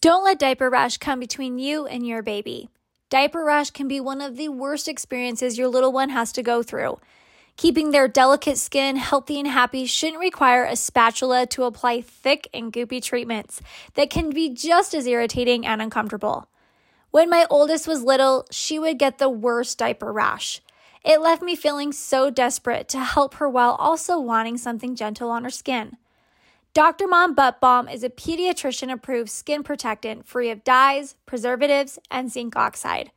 Don't let diaper rash come between you and your baby. Diaper rash can be one of the worst experiences your little one has to go through. Keeping their delicate skin healthy and happy shouldn't require a spatula to apply thick and goopy treatments that can be just as irritating and uncomfortable. When my oldest was little, she would get the worst diaper rash. It left me feeling so desperate to help her while also wanting something gentle on her skin. Dr. Mom Butt Balm is a pediatrician approved skin protectant free of dyes, preservatives, and zinc oxide.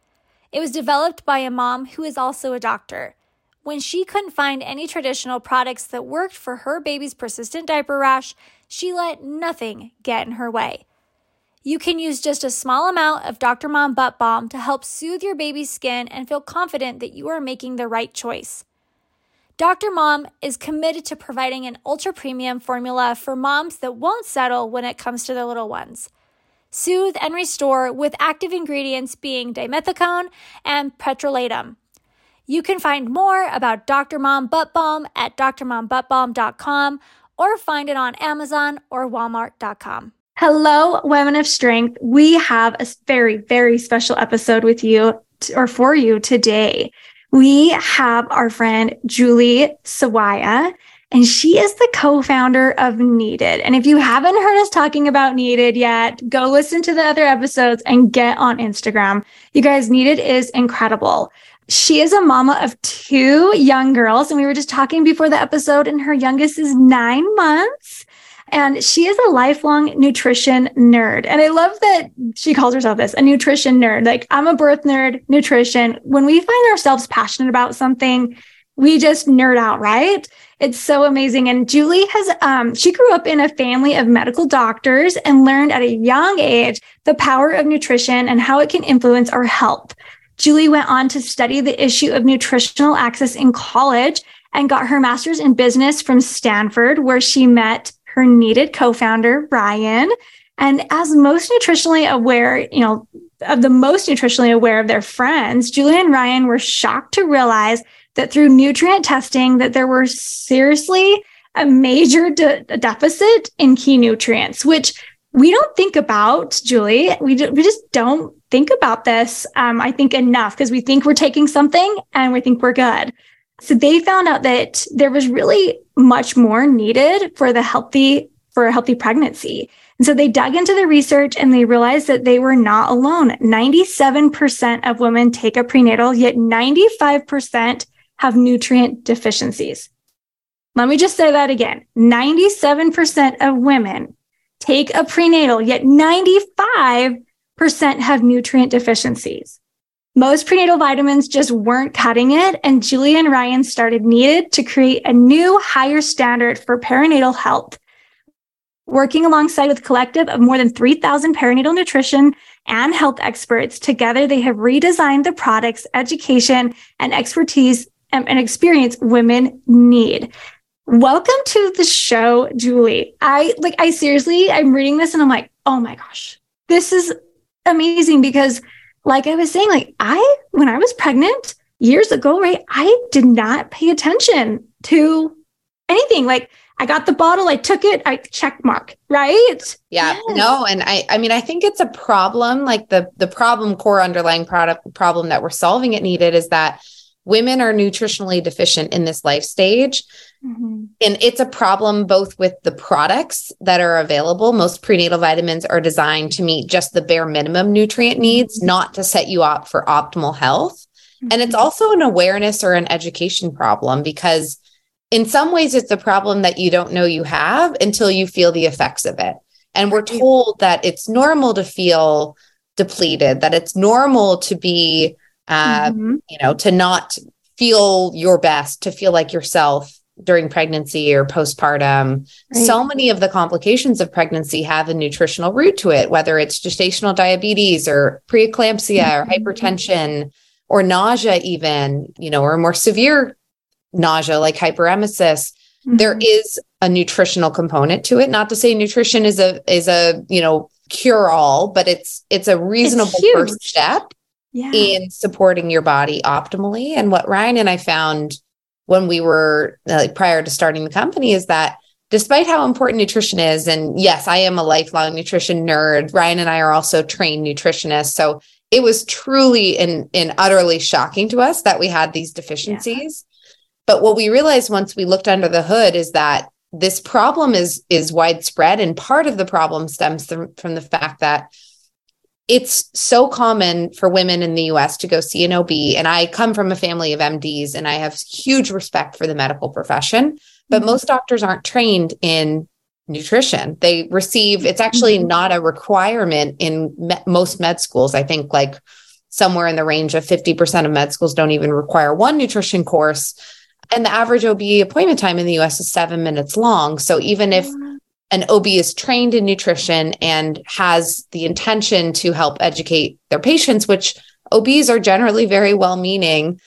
It was developed by a mom who is also a doctor. When she couldn't find any traditional products that worked for her baby's persistent diaper rash, she let nothing get in her way. You can use just a small amount of Dr. Mom Butt Balm to help soothe your baby's skin and feel confident that you are making the right choice. Dr. Mom is committed to providing an ultra premium formula for moms that won't settle when it comes to their little ones. Soothe and restore with active ingredients being dimethicone and petrolatum. You can find more about Dr. Mom Butt Balm at drmombuttbalm.com or find it on Amazon or walmart.com. Hello, Women of Strength. We have a very, very special episode with you t- or for you today we have our friend Julie Sawaya, and she is the co-founder of Needed. And if you haven't heard us talking about Needed yet, go listen to the other episodes and get on Instagram. You guys, Needed is incredible. She is a mama of two young girls, and we were just talking before the episode, and her youngest is nine months. And she is a lifelong nutrition nerd. And I love that she calls herself this a nutrition nerd. Like, I'm a birth nerd, nutrition. When we find ourselves passionate about something, we just nerd out, right? It's so amazing. And Julie has, um, she grew up in a family of medical doctors and learned at a young age the power of nutrition and how it can influence our health. Julie went on to study the issue of nutritional access in college and got her master's in business from Stanford, where she met her needed co-founder, Ryan. And as most nutritionally aware, you know, of the most nutritionally aware of their friends, Julie and Ryan were shocked to realize that through nutrient testing that there were seriously a major de- deficit in key nutrients, which we don't think about, Julie. We, we just don't think about this, um, I think, enough because we think we're taking something and we think we're good. So they found out that there was really much more needed for the healthy, for a healthy pregnancy. And so they dug into the research and they realized that they were not alone. 97% of women take a prenatal, yet 95% have nutrient deficiencies. Let me just say that again. 97% of women take a prenatal, yet 95% have nutrient deficiencies. Most prenatal vitamins just weren't cutting it, and Julie and Ryan started Needed to create a new higher standard for perinatal health. Working alongside with collective of more than 3,000 perinatal nutrition and health experts, together they have redesigned the products, education, and expertise and, and experience women need. Welcome to the show, Julie. I like, I seriously, I'm reading this and I'm like, oh my gosh, this is amazing because like I was saying, like I, when I was pregnant years ago, right, I did not pay attention to anything. Like I got the bottle, I took it, I check mark, right? Yeah, yes. no, and I, I mean, I think it's a problem. Like the the problem, core underlying product problem that we're solving it needed is that women are nutritionally deficient in this life stage. Mm-hmm. And it's a problem both with the products that are available. Most prenatal vitamins are designed to meet just the bare minimum nutrient needs, mm-hmm. not to set you up for optimal health. Mm-hmm. And it's mm-hmm. also an awareness or an education problem because in some ways it's a problem that you don't know you have until you feel the effects of it. And we're told that it's normal to feel depleted, that it's normal to be uh, mm-hmm. you know, to not feel your best, to feel like yourself during pregnancy or postpartum. Right. So many of the complications of pregnancy have a nutritional root to it, whether it's gestational diabetes or preeclampsia mm-hmm. or hypertension or nausea, even, you know, or more severe nausea like hyperemesis. Mm-hmm. There is a nutritional component to it. Not to say nutrition is a is a, you know, cure all, but it's it's a reasonable it's first step yeah. in supporting your body optimally. And what Ryan and I found when we were uh, prior to starting the company is that despite how important nutrition is, and yes, I am a lifelong nutrition nerd. Ryan and I are also trained nutritionists. So it was truly and, and utterly shocking to us that we had these deficiencies. Yeah. But what we realized once we looked under the hood is that this problem is is widespread and part of the problem stems from, from the fact that it's so common for women in the US to go see an OB and I come from a family of MDs and I have huge respect for the medical profession but mm-hmm. most doctors aren't trained in nutrition they receive it's actually mm-hmm. not a requirement in me- most med schools i think like somewhere in the range of 50% of med schools don't even require one nutrition course and the average OB appointment time in the US is seven minutes long. So even if an OB is trained in nutrition and has the intention to help educate their patients, which OBs are generally very well meaning,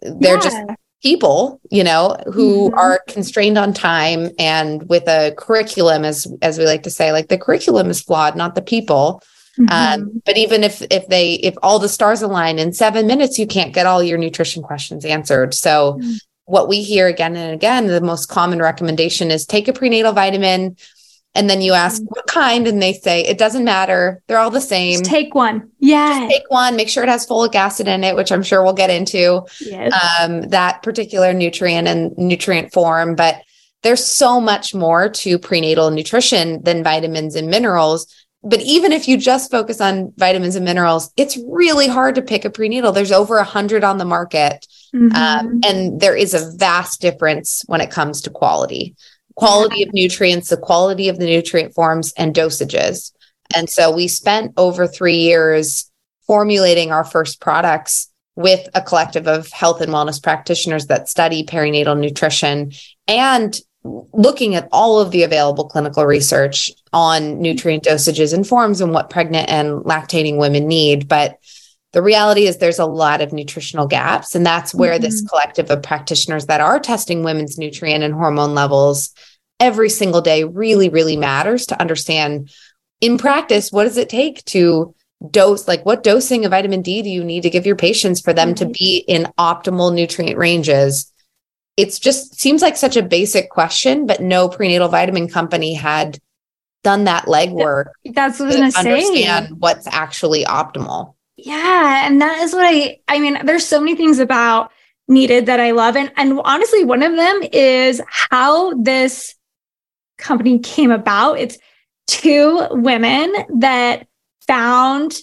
they're yeah. just people, you know, who mm-hmm. are constrained on time and with a curriculum, as as we like to say, like the curriculum is flawed, not the people. Mm-hmm. Um, but even if if they if all the stars align in seven minutes, you can't get all your nutrition questions answered. So mm-hmm what we hear again and again, the most common recommendation is take a prenatal vitamin. And then you ask what kind, and they say it doesn't matter. They're all the same. Just take one. Yeah. take one. Make sure it has folic acid in it, which I'm sure we'll get into yes. um, that particular nutrient and nutrient form. But there's so much more to prenatal nutrition than vitamins and minerals. But even if you just focus on vitamins and minerals, it's really hard to pick a prenatal. There's over a hundred on the market. Mm-hmm. Um, and there is a vast difference when it comes to quality, quality of nutrients, the quality of the nutrient forms, and dosages. And so we spent over three years formulating our first products with a collective of health and wellness practitioners that study perinatal nutrition and looking at all of the available clinical research on nutrient dosages and forms and what pregnant and lactating women need. But the reality is there's a lot of nutritional gaps and that's where mm-hmm. this collective of practitioners that are testing women's nutrient and hormone levels every single day really really matters to understand in practice what does it take to dose like what dosing of vitamin D do you need to give your patients for them mm-hmm. to be in optimal nutrient ranges it's just seems like such a basic question but no prenatal vitamin company had done that legwork that's what I was going to say what's actually optimal yeah. And that is what I, I mean, there's so many things about needed that I love. And, and honestly, one of them is how this company came about. It's two women that found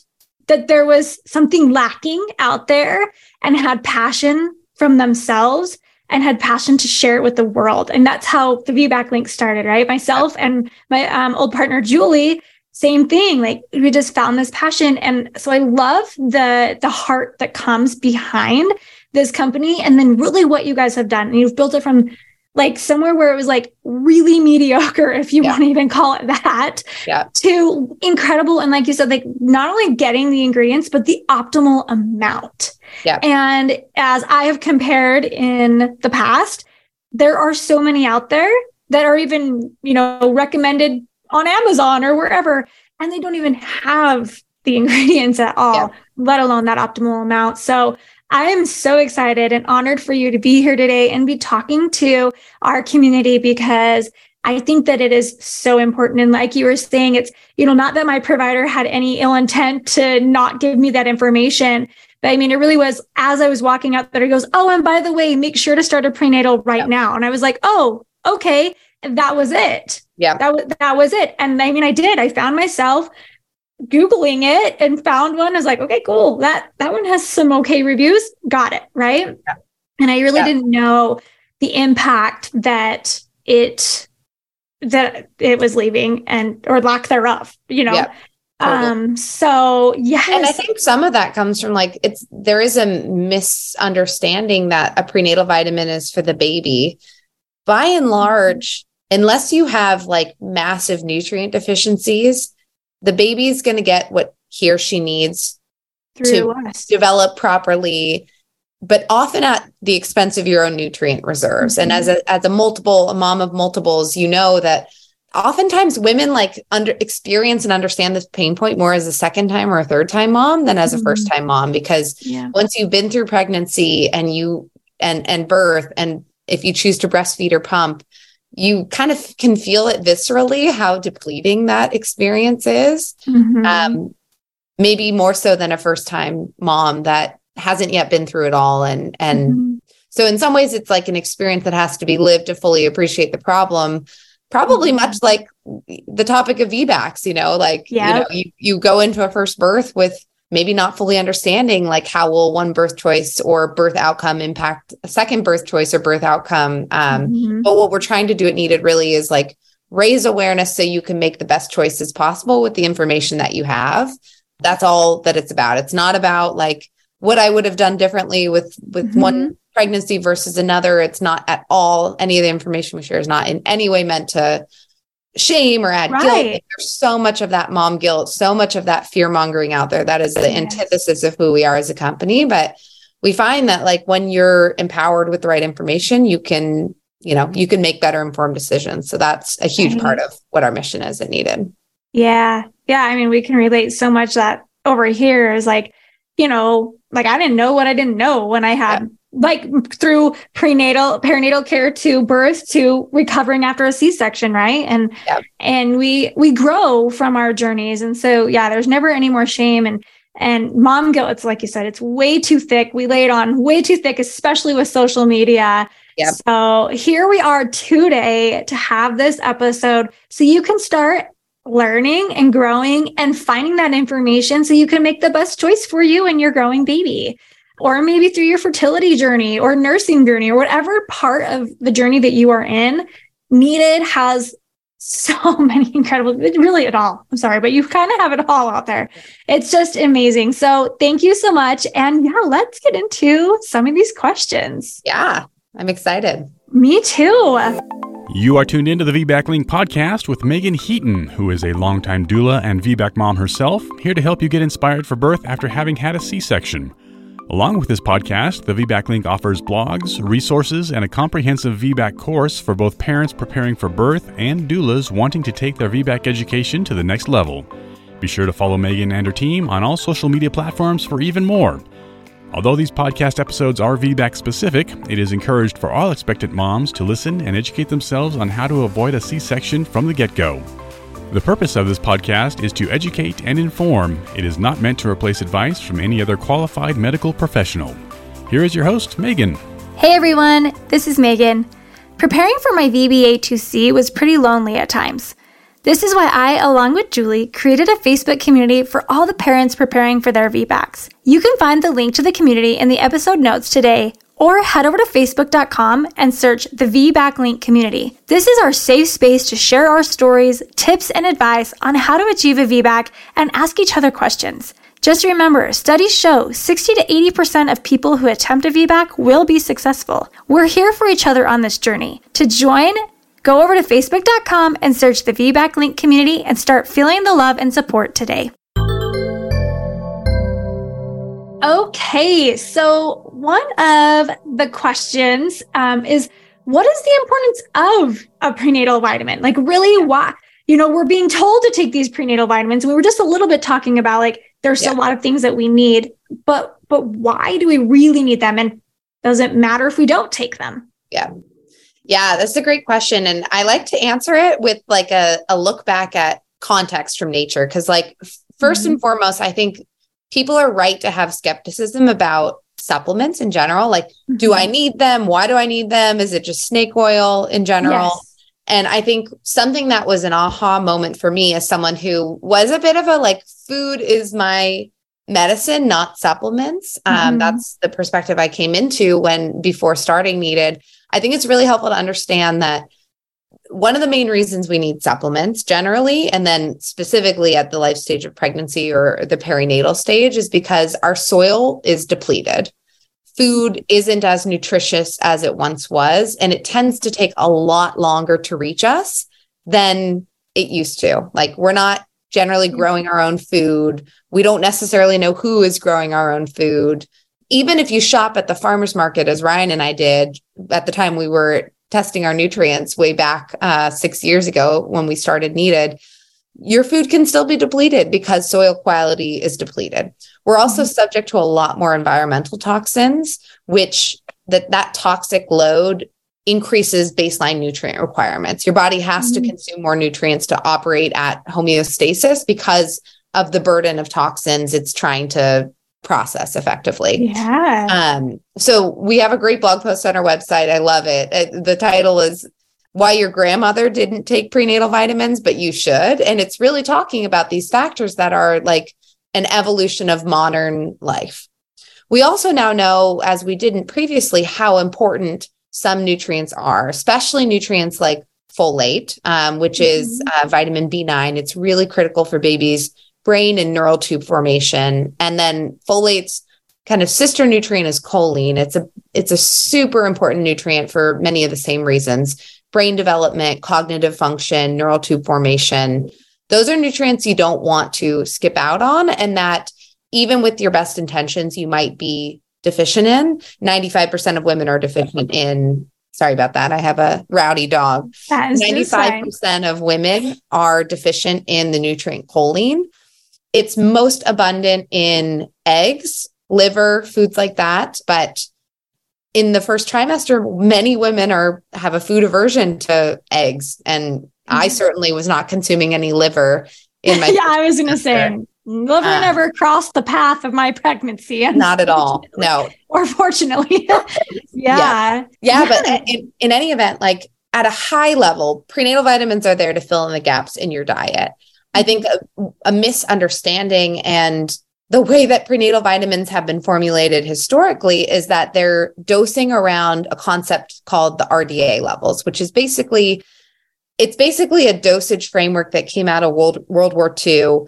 that there was something lacking out there and had passion from themselves and had passion to share it with the world. And that's how the VBAC link started, right? Myself and my um, old partner, Julie, same thing like we just found this passion and so i love the the heart that comes behind this company and then really what you guys have done and you've built it from like somewhere where it was like really mediocre if you yeah. want to even call it that yeah. to incredible and like you said like not only getting the ingredients but the optimal amount yeah and as i have compared in the past there are so many out there that are even you know recommended on Amazon or wherever, and they don't even have the ingredients at all, yeah. let alone that optimal amount. So I am so excited and honored for you to be here today and be talking to our community because I think that it is so important. And like you were saying, it's, you know, not that my provider had any ill intent to not give me that information. But I mean, it really was as I was walking out there, he goes, Oh, and by the way, make sure to start a prenatal right now. And I was like, Oh, okay. And that was it. Yeah. That was that was it. And I mean, I did. I found myself Googling it and found one. I was like, okay, cool. That that one has some okay reviews. Got it. Right. Yeah. And I really yeah. didn't know the impact that it that it was leaving and or lack thereof, you know. Yeah. Totally. Um, so yes. And I think some of that comes from like it's there is a misunderstanding that a prenatal vitamin is for the baby. By and mm-hmm. large, unless you have like massive nutrient deficiencies, the baby's going to get what he or she needs Through to us. develop properly, but often at the expense of your own nutrient reserves. Mm-hmm. And as a as a multiple, a mom of multiples, you know that oftentimes women like under experience and understand this pain point more as a second time or a third time mom than as a mm-hmm. first time mom because yeah. once you've been through pregnancy and you and and birth and if you choose to breastfeed or pump you kind of can feel it viscerally how depleting that experience is. Mhm. Um, maybe more so than a first time mom that hasn't yet been through it all and and Mhm. so in some ways it's like an experience that has to be lived to fully appreciate the problem probably Mhm. much like the topic of VBACs, you know, like Yeah. you know, you, you go into a first birth with maybe not fully understanding like how will one birth choice or birth outcome impact a second birth choice or birth outcome. Um, Mhm. but what we're trying to do at Needed really is like raise awareness so you can make the best choices possible with the information that you have. That's all that it's about. It's not about like what I would have done differently with with Mhm. one pregnancy versus another. It's not at all any of the information we share is not in any way meant to shame or add guilt. Right. Like, There's so much of that mom guilt, so much of that fear mongering out there. That is the Yes. antithesis of who we are as a company. But we find that like when you're empowered with the right information, you can, you know, you can make better informed decisions. So that's a huge Right. part of what our mission is at Needed. Yeah. Yeah. I mean, we can relate so much that over here is like, you know, like I didn't know what I didn't know when I had like through prenatal, perinatal care to birth to recovering after a C-section, right? And Yeah. and we we grow from our journeys. And so yeah, there's never any more shame and and mom guilt, it's like you said, it's way too thick. We lay it on way too thick, especially with social media. Yep. So here we are today to have this episode so you can start learning and growing and finding that information so you can make the best choice for you and your growing baby. Or maybe through your fertility journey or nursing journey or whatever part of the journey that you are in, Needed has so many incredible, really it all. I'm sorry, but you kind of have it all out there. It's just amazing. So thank you so much. And yeah, let's get into some of these questions. Yeah, I'm excited. Me too. You are tuned into the VBAC Link podcast with Meagan Heaton, who is a longtime doula and VBAC mom herself, here to help you get inspired for birth after having had a C section. Along with this podcast, the VBAC Link offers blogs, resources, and a comprehensive VBAC course for both parents preparing for birth and doulas wanting to take their VBAC education to the next level. Be sure to follow Meagan and her team on all social media platforms for even more. Although these podcast episodes are VBAC specific, it is encouraged for all expectant moms to listen and educate themselves on how to avoid a C section from the get go. The purpose of this podcast is to educate and inform. It is not meant to replace advice from any other qualified medical professional. Here is your host, Meagan. Hey everyone, this is Meagan. Preparing for my VBA2C was pretty lonely at times. This is why I, along with Julie, created a Facebook community for all the parents preparing for their VBACs. You can find the link to the community in the episode notes today, or head over to facebook.com and search the VBAC Link community. This is our safe space to share our stories, tips, and advice on how to achieve a VBAC and ask each other questions. Just remember, studies show 60 to 80% of people who attempt a VBAC will be successful. We're here for each other on this journey. To join, go over to facebook.com and search the VBAC Link community and start feeling the love and support today. Okay, so one of the questions um, is what is the importance of a prenatal vitamin? Like, really, why? You know, we're being told to take these prenatal vitamins. We were just a little bit talking about like there's Yeah. a lot of things that we need, but but why do we really need them? And does it matter if we don't take them? Yeah. Yeah, that's a great question. And I like to answer it with like a, a look back at context from nature. Cause, like, f- 1st and foremost, I think people are right to have skepticism about supplements in general. Like, do I need them? Why do I need them? Is it just snake oil in general? Yes. And I think something that was an aha moment for me as someone who was a bit of a like, food is my medicine, not supplements. Um, Mhm. That's the perspective I came into when before starting needed. I think it's really helpful to understand that one of the main reasons we need supplements generally, and then specifically at the life stage of pregnancy or the perinatal stage, is because our soil is depleted. Food isn't as nutritious as it once was, and it tends to take a lot longer to reach us than it used to. Like, we're not generally hmm. growing our own food. We don't necessarily know who is growing our own food. Even if you shop at the farmer's market, as Ryan and I did at the time we were testing our nutrients way back uh, six years ago when we started Needed, your food can still be depleted because soil quality is depleted. We're also subject to a lot more environmental toxins, which that that toxic load increases baseline nutrient requirements. Your body has mm-hmm. to consume more nutrients to operate at homeostasis because of the burden of toxins it's trying to process effectively. Yeah. Um, so we have a great blog post on our website. I love it. it. The title is Why Your Grandmother Didn't Take Prenatal Vitamins, but You Should. And it's really talking about these factors that are like an evolution of modern life. We also now know, as we didn't previously, how important some nutrients are, especially nutrients like folate, um, which mm-hmm. is uh, vitamin B9. It's really critical for babies' brain and neural tube formation. And then folate's kind of sister nutrient is choline. It's a it's a super important nutrient for many of the same reasons: brain development, cognitive function, neural tube formation. Those are nutrients you don't want to skip out on, and that even with your best intentions, you might be deficient in. 95% of women are deficient in. Sorry about that. I have a rowdy dog. 95% of women are deficient in the nutrient choline. It's most abundant in eggs, liver, foods like that. But in the first trimester, many women are have a food aversion to eggs. And mm-hmm. I certainly was not consuming any liver in my Yeah, I was gonna say liver uh, never crossed the path of my pregnancy. Not at all. No. Or fortunately. yeah. yeah. Yeah. But in, in any event, like at a high level, prenatal vitamins are there to fill in the gaps in your diet. I think a, a misunderstanding and the way that prenatal vitamins have been formulated historically is that they're dosing around a concept called the RDA levels, which is basically it's basically a dosage framework that came out of World World War II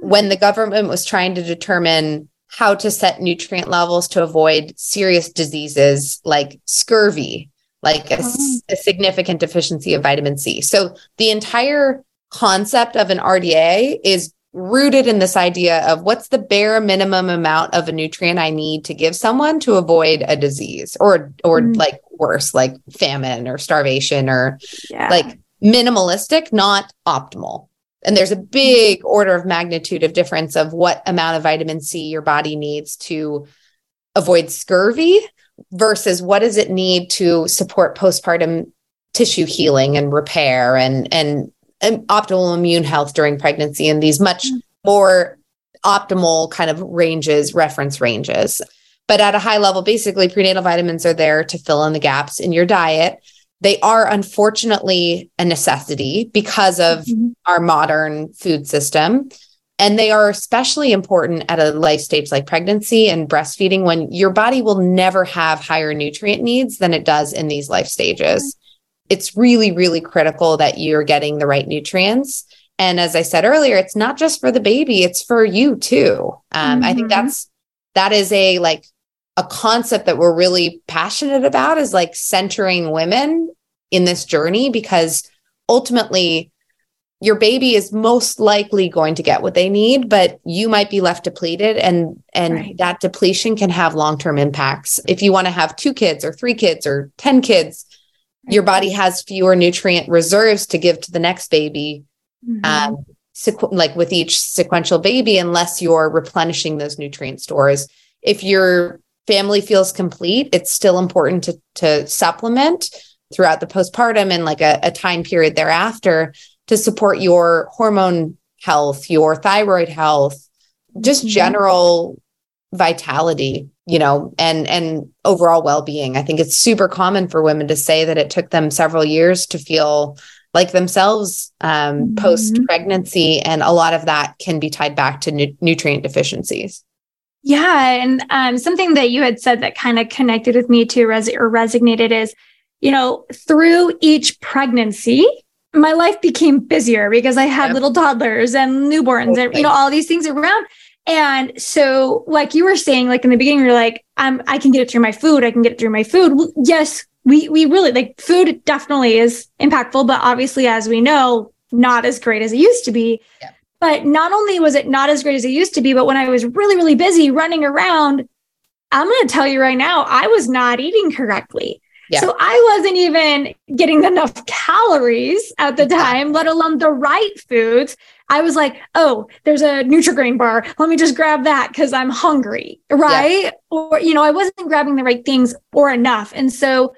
when the government was trying to determine how to set nutrient levels to avoid serious diseases like scurvy, like a, oh. a significant deficiency of vitamin C. So the entire concept of an RDA is rooted in this idea of what's the bare minimum amount of a nutrient I need to give someone to avoid a disease or or mm. like worse like famine or starvation or yeah. like minimalistic not optimal and there's a big order of magnitude of difference of what amount of vitamin C your body needs to avoid scurvy versus what does it need to support postpartum tissue healing and repair and and optimal immune health during pregnancy and these much mm. more optimal kind of ranges, reference ranges. But at a high level, basically, prenatal vitamins are there to fill in the gaps in your diet. They are unfortunately a necessity because of mm-hmm. our modern food system. And they are especially important at a life stage like pregnancy and breastfeeding when your body will never have higher nutrient needs than it does in these life stages it's really, really critical that you're getting the right nutrients. And as I said earlier, it's not just for the baby, it's for you too. Um, mm-hmm. I think mm-hmm. that's, that is a like a concept that we're really passionate about is like centering women in this journey because ultimately your baby is most likely going to get what they need but you might be left depleted and and right. that depletion can have long-term impacts if you want to have two kids or three kids or 10 kids your body has fewer nutrient reserves to give to the next baby mm-hmm. um, sequ- like with each sequential baby unless you're replenishing those nutrient stores if your family feels complete it's still important to to supplement throughout the postpartum and like a, a time period thereafter to support your hormone health your thyroid health just mm-hmm. general vitality you know and and overall well-being i think it's super common for women to say that it took them several years to feel like themselves um, mm-hmm. post pregnancy and a lot of that can be tied back to nu- nutrient deficiencies yeah and um, something that you had said that kind of connected with me too res- or resonated is you know through each pregnancy my life became busier because i had yep. little toddlers and newborns and you know all these things around and so, like you were saying, like in the beginning, you're like, I'm, I can get it through my food. I can get it through my food. Yes, we, we really like food definitely is impactful, but obviously, as we know, not as great as it used to be. Yeah. But not only was it not as great as it used to be, but when I was really, really busy running around, I'm going to tell you right now, I was not eating correctly. Yeah. So I wasn't even getting enough calories at the time, let alone the right foods. I was like, oh, there's a Nutrigrain bar. Let me just grab that because I'm hungry. Right. Yeah. Or, you know, I wasn't grabbing the right things or enough. And so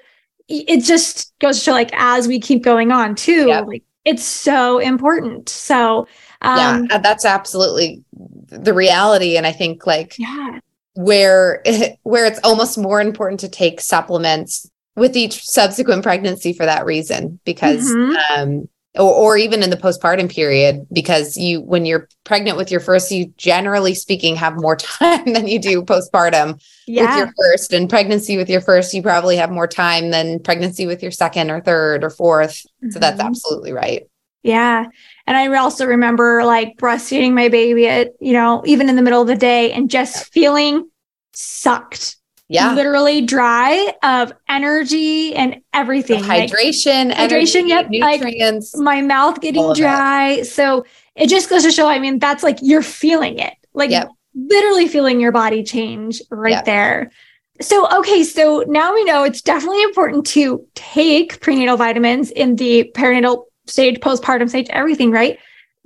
it just goes to like as we keep going on too, Yep. like it's so important. So um yeah, that's absolutely the reality. And I think like yeah. where where it's almost more important to take supplements with each subsequent pregnancy for that reason because Mhm. um or, or even in the postpartum period because you when you're pregnant with your first you generally speaking have more time than you do postpartum with your first. And pregnancy with your first you probably have more time than pregnancy with your second or third or fourth. So that's Mhm. absolutely right. Yeah. And I also remember like breastfeeding my baby at, you know, even in the middle of the day and just feeling sucked, yeah literally dry of energy and everything. Like, hydration Hydration, energy, yep, like- nutrients my mouth getting dry. So it just goes to show, I mean, that's like you're feeling it, like Yep. literally feeling your body change right Yep. there. So, okay, so now we know it's definitely important to take prenatal vitamins in the perinatal stage, postpartum stage, everything, right?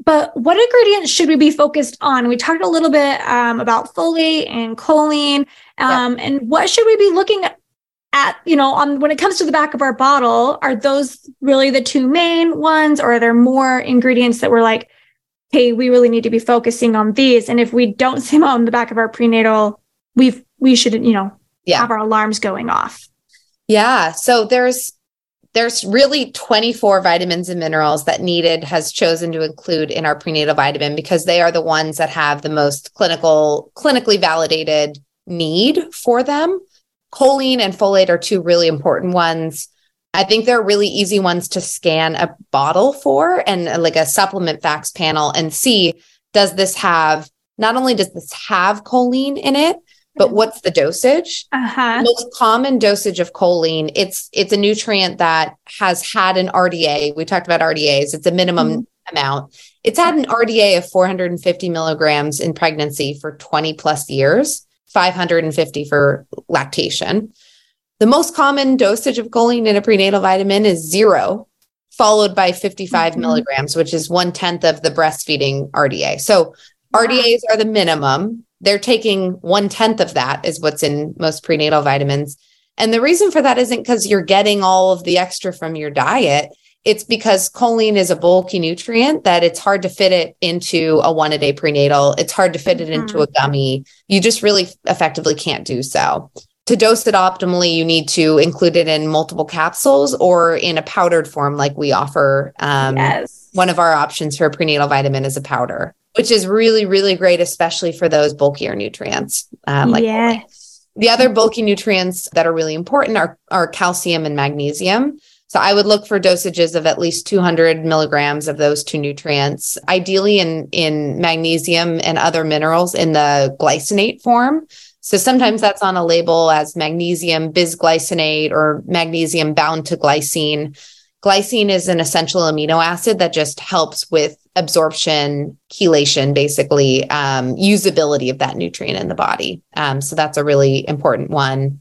But what ingredients should we be focused on? We talked a little bit um, about folate and choline, um, and what should we be looking at? You know, on when it comes to the back of our bottle, are those really the two main ones, or are there more ingredients that we're like, hey, we really need to be focusing on these? And if we don't see them on the back of our prenatal, we've we should, you know, Yeah. have our alarms going off. Yeah. So there's there's really 24 vitamins and minerals that Needed has chosen to include in our prenatal vitamin because they are the ones that have the most clinical clinically validated need for them. Choline and folate are two really important ones. I think they're really easy ones to scan a bottle for and uh, like a supplement facts panel and see does this have not only does this have choline in it, but what's the dosage? Uh huh. most common dosage of choline it's it's a nutrient that has had an rda we talked about rdas it's a minimum amount it's had an rda of 450 milligrams in pregnancy for 20 plus years 550 for lactation the most common dosage of choline in a prenatal vitamin is zero followed by 55 Mhm. milligrams which is one tenth of the breastfeeding rda so RDAs are the minimum. They're taking one tenth of that, is what's in most prenatal vitamins. And the reason for that isn't because you're getting all of the extra from your diet. It's because choline is a bulky nutrient that it's hard to fit it into a one a day prenatal. It's hard to fit it into a gummy. You just really effectively can't do so. To dose it optimally, you need to include it in multiple capsules or in a powdered form, like we offer. Um, yes. one of our options for a prenatal vitamin is a powder, which is really, really great, especially for those bulkier nutrients. Um, like yes. the other bulky nutrients that are really important are, are calcium and magnesium. So I would look for dosages of at least 200 milligrams of those two nutrients, ideally in, in magnesium and other minerals in the glycinate form. So sometimes that's on a label as magnesium bisglycinate or magnesium bound to glycine. Glycine is an essential amino acid that just helps with absorption, chelation, basically, um, usability of that nutrient in the body. Um, so that's a really important one.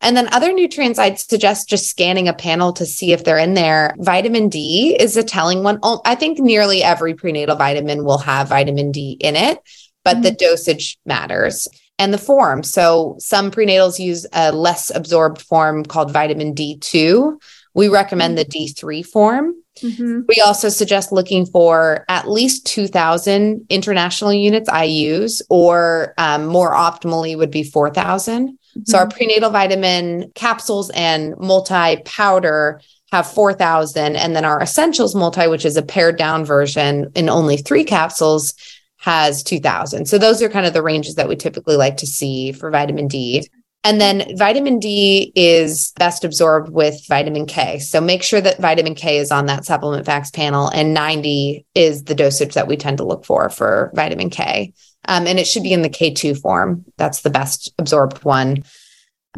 And then other nutrients, I'd suggest just scanning a panel to see if they're in there. Vitamin D is a telling one. I think nearly every prenatal vitamin will have vitamin D in it, but the dosage matters and the form. So some prenatals use a less absorbed form called vitamin D2. We recommend the D3 form. Mhm. We also suggest looking for at least 2000 international units IUs, or um, more optimally would be 4000. So our prenatal vitamin capsules and multi powder have 4000. And then our essentials multi, which is a pared down version in only three capsules, has 2000. So those are kind of the ranges that we typically like to see for vitamin D. And then vitamin D is best absorbed with vitamin K. So make sure that vitamin K is on that supplement facts panel, and 90 is the dosage that we tend to look for for vitamin K. Um, and it should be in the K2 form. That's the best absorbed one.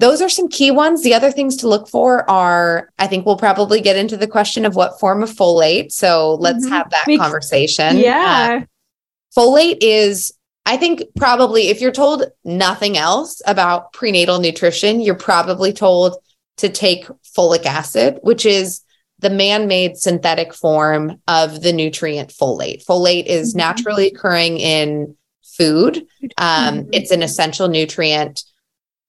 Those are some key ones. The other things to look for are, I think we'll probably get into the question of what form of folate. So let's Mhm. have that We- conversation. Uh, Yeah. folate is i think probably if you're told nothing else about prenatal nutrition you're probably told to take folic acid which is the man-made synthetic form of the nutrient folate folate is Mhm. naturally occurring in food um, Mhm. it's an essential nutrient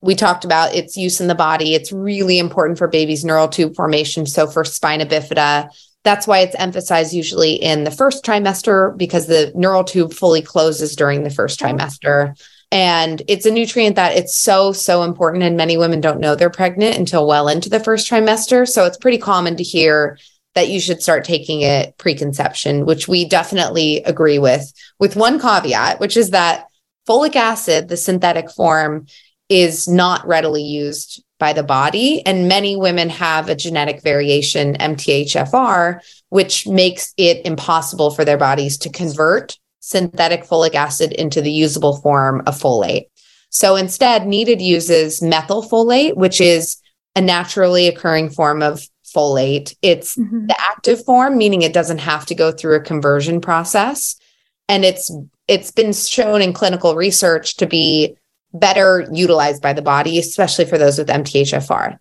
we talked about its use in the body. It's really important for babies' neural tube formation. So for spina bifida, that's why it's emphasized usually in the first trimester because the neural tube fully closes during the first oh. trimester. And it's a nutrient that it's so, so important. And many women don't know they're pregnant until well into the first trimester. So it's pretty common to hear that you should start taking it preconception, which we definitely agree with, with one caveat, which is that folic acid, the synthetic form, is not readily used by the body. And many women have a genetic variation, MTHFR, which makes it impossible for their bodies to convert synthetic folic acid into the usable form of folate. So instead, Needed uses methylfolate, which is a naturally occurring form of folate. It's mm-hmm. the active form, meaning it doesn't have to go through a conversion process. And it's it's been shown in clinical research to be better utilized by the body, especially for those with MTHFR.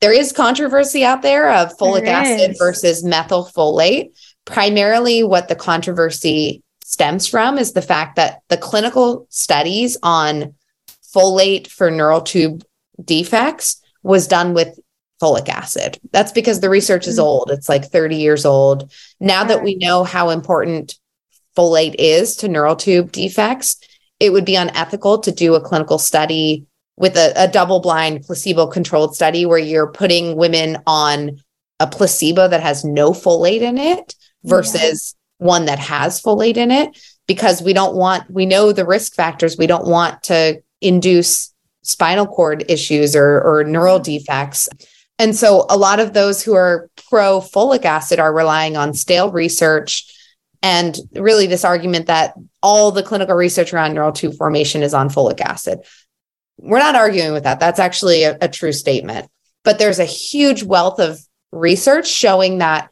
There is controversy out there of folic there acid is. versus methylfolate. Primarily, what the controversy stems from is the fact that the clinical studies on folate for neural tube defects was done with folic acid. That's because the research is mm-hmm. old. It's like 30 years old. Now that we know how important folate is to neural tube defects, it would be unethical to do a clinical study with a, a double blind placebo controlled study where you're putting women on a placebo that has no folate in it versus yeah. one that has folate in it because we don't want we know the risk factors. We don't want to induce spinal cord issues or, or neural defects. And so a lot of those who are pro folic acid are relying on stale research and really this argument that all the clinical research around neural tube formation is on folic acid. We're not arguing with that. That's actually a, a true statement. But there's a huge wealth of research showing that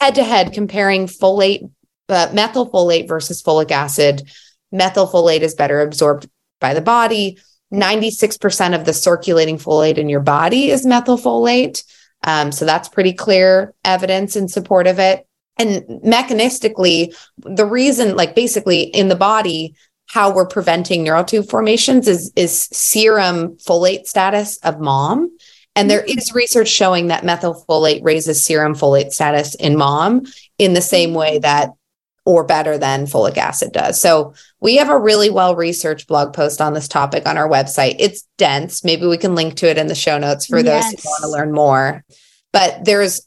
head to head comparing folate, uh, methylfolate versus folic acid, methylfolate is better absorbed by the body. 96% of the circulating folate in your body is methylfolate. Um, so that's pretty clear evidence in support of it and mechanistically the reason like basically in the body how we're preventing neural tube formations is is serum folate status of mom and there is research showing that methylfolate raises serum folate status in mom in the same way that or better than folic acid does. So we have a really well researched blog post on this topic on our website. It's dense. Maybe we can link to it in the show notes for yes. those who want to learn more. But there's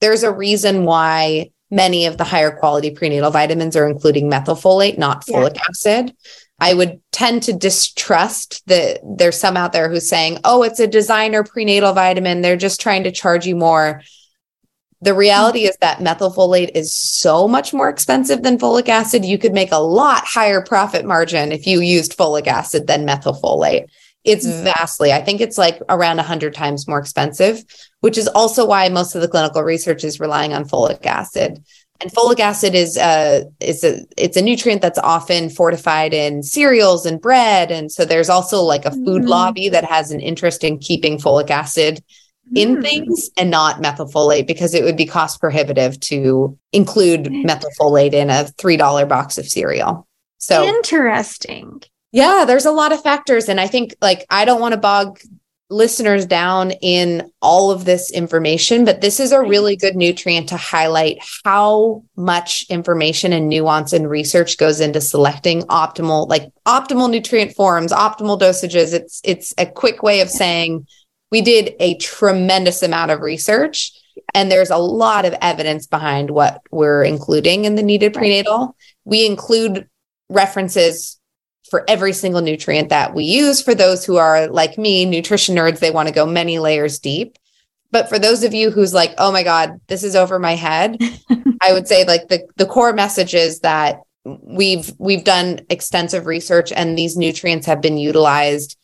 there's a reason why many of the higher quality prenatal vitamins are including methylfolate, not folic acid. I would tend to distrust that there's some out there who's saying, oh, it's a designer prenatal vitamin. They're just trying to charge you more. The reality is that methylfolate is so much more expensive than folic acid. You could make a lot higher profit margin if you used folic acid than methylfolate. It's mm-hmm. vastly, I think it's like around 100 times more expensive, which is also why most of the clinical research is relying on folic acid. And folic acid is a is a it's a nutrient that's often fortified in cereals and bread, and so there's also like a food mm. lobby that has an interest in keeping folic acid in mm. things and not methylfolate because it would be cost prohibitive to include methylfolate in a three dollar box of cereal. So interesting. Yeah, there's a lot of factors. And I think like I don't want to bog listeners down in all of this information, but this is a really good nutrient to highlight how much information and nuance and research goes into selecting optimal, like optimal nutrient forms, optimal dosages. It's it's a quick way of saying we did a tremendous amount of research and there's a lot of evidence behind what we're including in the needed prenatal. We include references for every single nutrient that we use. For those who are like me, nutrition nerds, they want to go many layers deep. But for those of you who's like, oh my God, this is over my head, I would say like the, the core message is that we've we've done extensive research and these nutrients have been utilized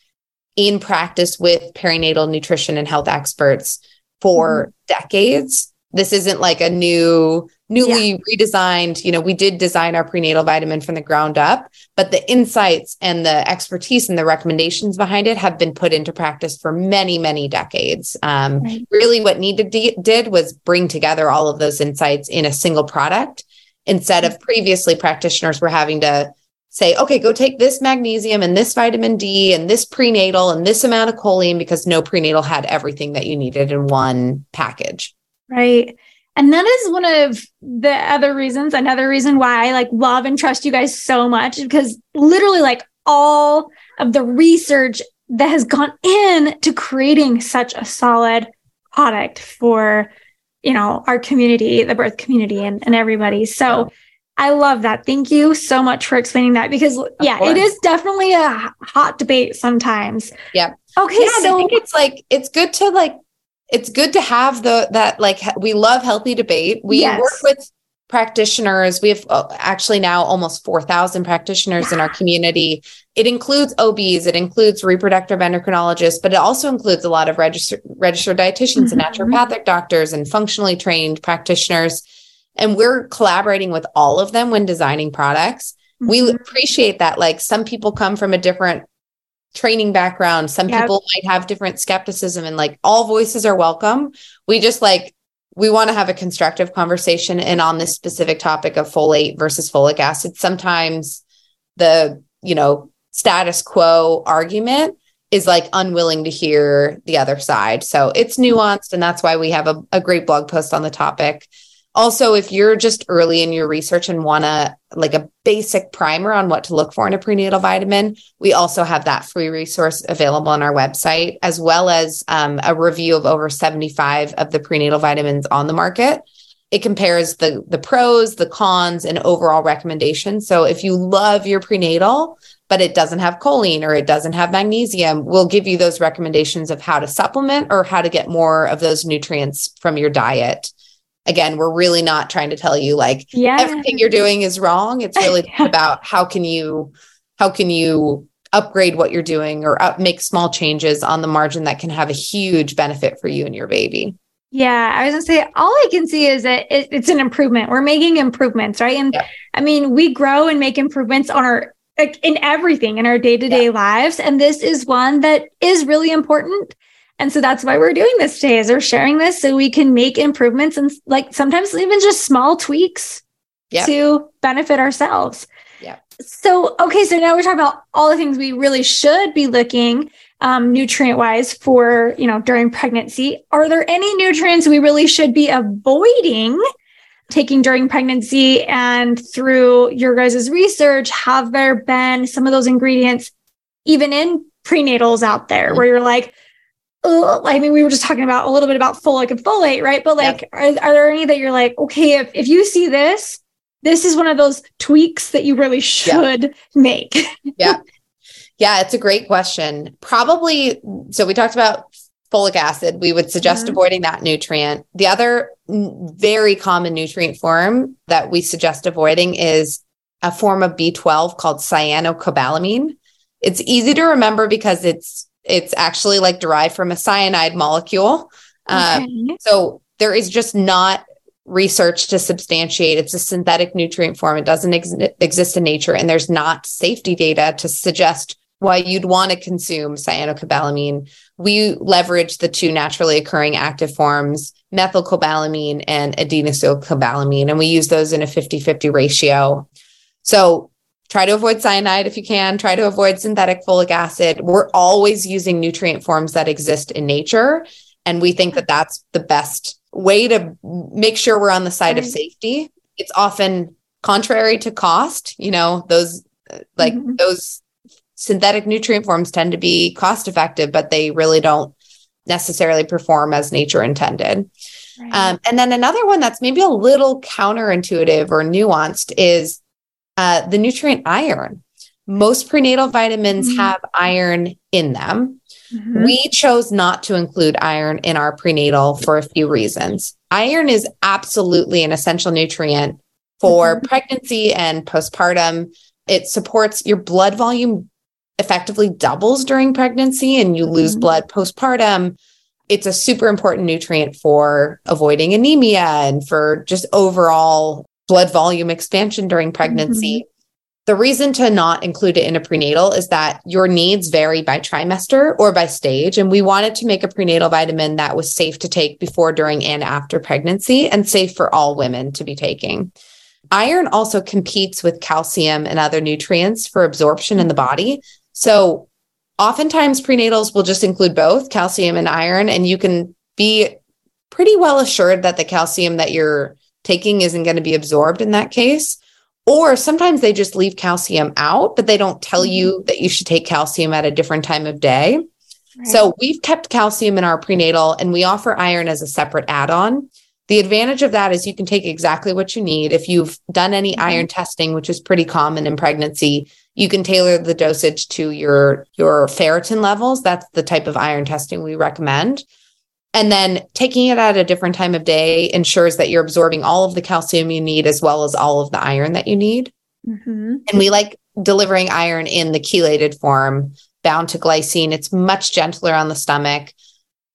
in practice with perinatal nutrition and health experts for mm-hmm. decades. This isn't like a new newly yeah. redesigned, you know, we did design our prenatal vitamin from the ground up, but the insights and the expertise and the recommendations behind it have been put into practice for many, many decades. Um, right. Really, what Needed d- did was bring together all of those insights in a single product instead of previously practitioners were having to say, okay, go take this magnesium and this vitamin D and this prenatal and this amount of choline because no prenatal had everything that you needed in one package. Right. And that is one of the other reasons, another reason why I like love and trust you guys so much because literally like all of the research that has gone in to creating such a solid product for, you know, our community, the birth community and, and everybody. So I love that. Thank you so much for explaining that because yeah, it is definitely a hot debate sometimes. Yeah. Okay. Yeah, so I think it's like it's good to like it's good to have the that like we love healthy debate. We yes. work with practitioners. We have uh, actually now almost 4,000 practitioners yeah. in our community. It includes OBs, it includes reproductive endocrinologists, but it also includes a lot of registered registered dietitians mm-hmm. and naturopathic doctors and functionally trained practitioners. And we're collaborating with all of them when designing products. Mm-hmm. We appreciate that like some people come from a different training background. Some yep. people might have different skepticism and like all voices are welcome. We just like we want to have a constructive conversation and on this specific topic of folate versus folic acid. Sometimes the, you know, status quo argument is like unwilling to hear the other side. So it's nuanced and that's why we have a, a great blog post on the topic also, if you're just early in your research and want to like a basic primer on what to look for in a prenatal vitamin, we also have that free resource available on our website, as well as um, a review of over 75 of the prenatal vitamins on the market. It compares the the pros, the cons, and overall recommendations. So if you love your prenatal, but it doesn't have choline or it doesn't have magnesium, we'll give you those recommendations of how to supplement or how to get more of those nutrients from your diet again we're really not trying to tell you like yeah. everything you're doing is wrong. It's really yeah. about how can you how can you upgrade what you're doing or up, make small changes on the margin that can have a huge benefit for you and your baby. Yeah i was gonna say all i can see is that it, it's an improvement. We're making improvements right? And yeah. i mean we grow and make improvements on our like in everything in our day-to-day lives. And this is one that is really important and so that's why we're doing this today is we're sharing this so we can make improvements and like sometimes even just small tweaks yep. to benefit ourselves. Yeah. So, okay. So now we're talking about all the things we really should be looking um, nutrient wise for, you know, during pregnancy. Are there any nutrients we really should be avoiding taking during pregnancy? And through your guys' research, have there been some of those ingredients even in prenatals out there mm-hmm. where you're like, I mean, we were just talking about a little bit about folic and folate, right? But like, are, are there any that you're like, okay, if, if you see this, this is one of those tweaks that you really should yeah. make? yeah. Yeah, it's a great question. Probably. So we talked about folic acid. We would suggest mm-hmm. avoiding that nutrient. The other very common nutrient form that we suggest avoiding is a form of B12 called cyanocobalamin. It's easy to remember because it's it's actually like derived from a cyanide molecule. Um, okay. so there is just not research to substantiate it's a synthetic nutrient form it doesn't ex- exist in nature and there's not safety data to suggest why you'd want to consume cyanocobalamin we leverage the two naturally occurring active forms methylcobalamin and adenosylcobalamin and we use those in a 50-50 ratio so try to avoid cyanide if you can try to avoid synthetic folic acid we're always using nutrient forms that exist in nature and we think that that's the best way to make sure we're on the side right. of safety it's often contrary to cost you know those like mm-hmm. those synthetic nutrient forms tend to be cost effective but they really don't necessarily perform as nature intended right. um, and then another one that's maybe a little counterintuitive or nuanced is uh, the nutrient iron. Most prenatal vitamins mm-hmm. have iron in them. Mm-hmm. We chose not to include iron in our prenatal for a few reasons. Iron is absolutely an essential nutrient for mm-hmm. pregnancy and postpartum. It supports your blood volume effectively doubles during pregnancy and you lose mm-hmm. blood postpartum. It's a super important nutrient for avoiding anemia and for just overall blood volume expansion during pregnancy. Mm-hmm. The reason to not include it in a prenatal is that your needs vary by trimester or by stage. And we wanted to make a prenatal vitamin that was safe to take before, during, and after pregnancy and safe for all women to be taking. iron also competes with calcium and other nutrients for absorption in the body. So oftentimes prenatals will just include both calcium and iron, and you can be pretty well assured that the calcium that you're taking isn't going to be absorbed in that case. Or sometimes they just leave calcium out, but they don't tell mm-hmm. you that you should take calcium at a different time of day. Right. So we've kept calcium in our prenatal and we offer iron as a separate add on. The advantage of that is you can take exactly what you need. If you've done any mm-hmm. iron testing, which is pretty common in pregnancy, you can tailor the dosage to your your ferritin levels. That's the type of iron testing we recommend. And then taking it at a different time of day ensures that you're absorbing all of the calcium you need as well as all of the iron that you need. Mm-hmm. And we like delivering iron in the chelated form, bound to glycine. It's much gentler on the stomach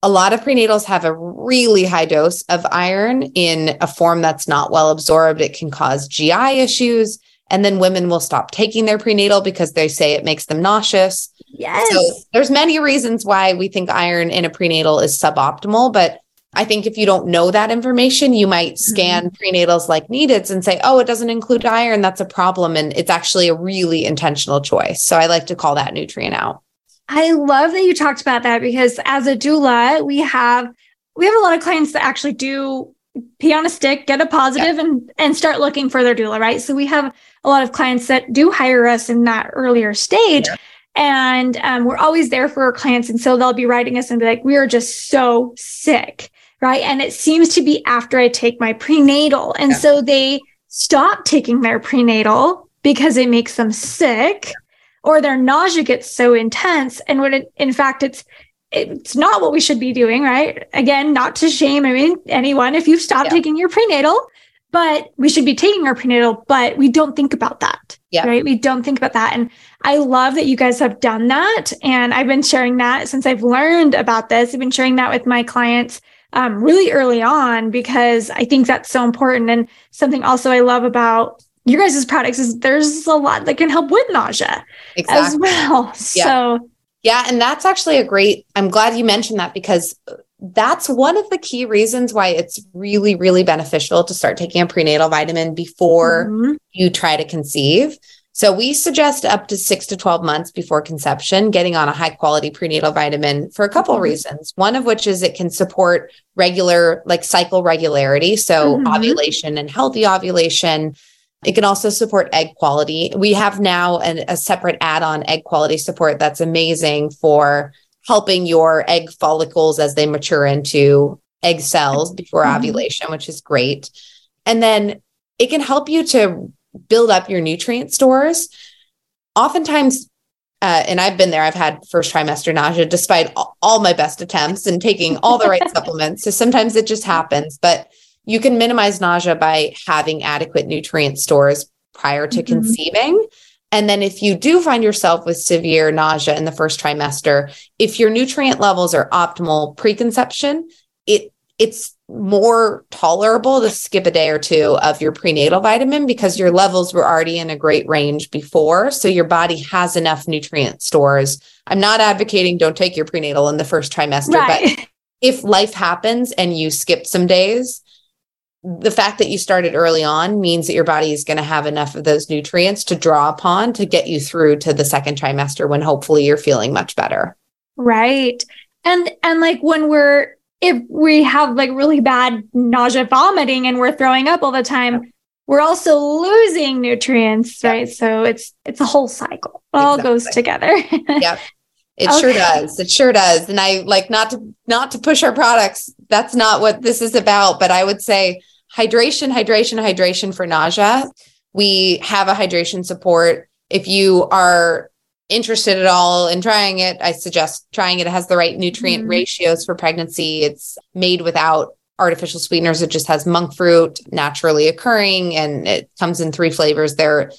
a lot of prenatals have a really high dose of iron in a form that's not well absorbed. It can cause GI issues. And then women will stop taking their prenatal because they say it makes them nauseous. Yes. So there's many reasons why we think iron in a prenatal is suboptimal. But I think if you don't know that information, you might mm-hmm. scan mm-hmm. prenatals like Neededs and say, oh, it doesn't include iron. That's a problem. And it's actually a really intentional choice. So I like to call that nutrient out. I love that you talked about that because as a doula, we have we have a lot of clients that actually do pee on a stick, get a positive, yeah. and and start looking for their doula, right? So we have a lot of clients that do hire us in that earlier stage. Yeah. And um, we're always there for our clients. And so they'll be writing us and be like, we are just so sick. Right. And it seems to be after I take my prenatal. And yeah. so they stop taking their prenatal because it makes them sick or their nausea gets so intense and when it, in fact it's it's not what we should be doing right again not to shame i mean anyone if you've stopped yeah. taking your prenatal but we should be taking our prenatal but we don't think about that yeah. right we don't think about that and i love that you guys have done that and i've been sharing that since i've learned about this i've been sharing that with my clients um, really early on because i think that's so important and something also i love about your guys' products is there's a lot that can help with nausea exactly. as well. Yeah. So yeah, and that's actually a great I'm glad you mentioned that because that's one of the key reasons why it's really, really beneficial to start taking a prenatal vitamin before mm-hmm. you try to conceive. So we suggest up to six to 12 months before conception, getting on a high quality prenatal vitamin for a couple mm-hmm. reasons. One of which is it can support regular, like cycle regularity. So mm-hmm. ovulation and healthy ovulation. It can also support egg quality. We have now an, a separate add on egg quality support that's amazing for helping your egg follicles as they mature into egg cells before mm-hmm. ovulation, which is great. And then it can help you to build up your nutrient stores. Oftentimes, uh, and I've been there, I've had first trimester nausea despite all, all my best attempts and taking all the right supplements. So sometimes it just happens. But you can minimize nausea by having adequate nutrient stores prior to mm-hmm. conceiving. And then if you do find yourself with severe nausea in the first trimester, if your nutrient levels are optimal preconception, it it's more tolerable to skip a day or two of your prenatal vitamin because your levels were already in a great range before. So your body has enough nutrient stores. I'm not advocating don't take your prenatal in the first trimester, right. but if life happens and you skip some days, the fact that you started early on means that your body is going to have enough of those nutrients to draw upon to get you through to the second trimester when hopefully you're feeling much better. Right. And and like when we're if we have like really bad nausea vomiting and we're throwing up all the time, we're also losing nutrients, right? So it's it's a whole cycle. It all goes together. yep. It okay. sure does. It sure does. And I like not to not to push our products. That's not what this is about, but I would say hydration, hydration, hydration for nausea. We have a hydration support. If you are interested at all in trying it, I suggest trying it. It has the right nutrient mm-hmm. ratios for pregnancy. It's made without artificial sweeteners. It just has monk fruit naturally occurring and it comes in three flavors. They're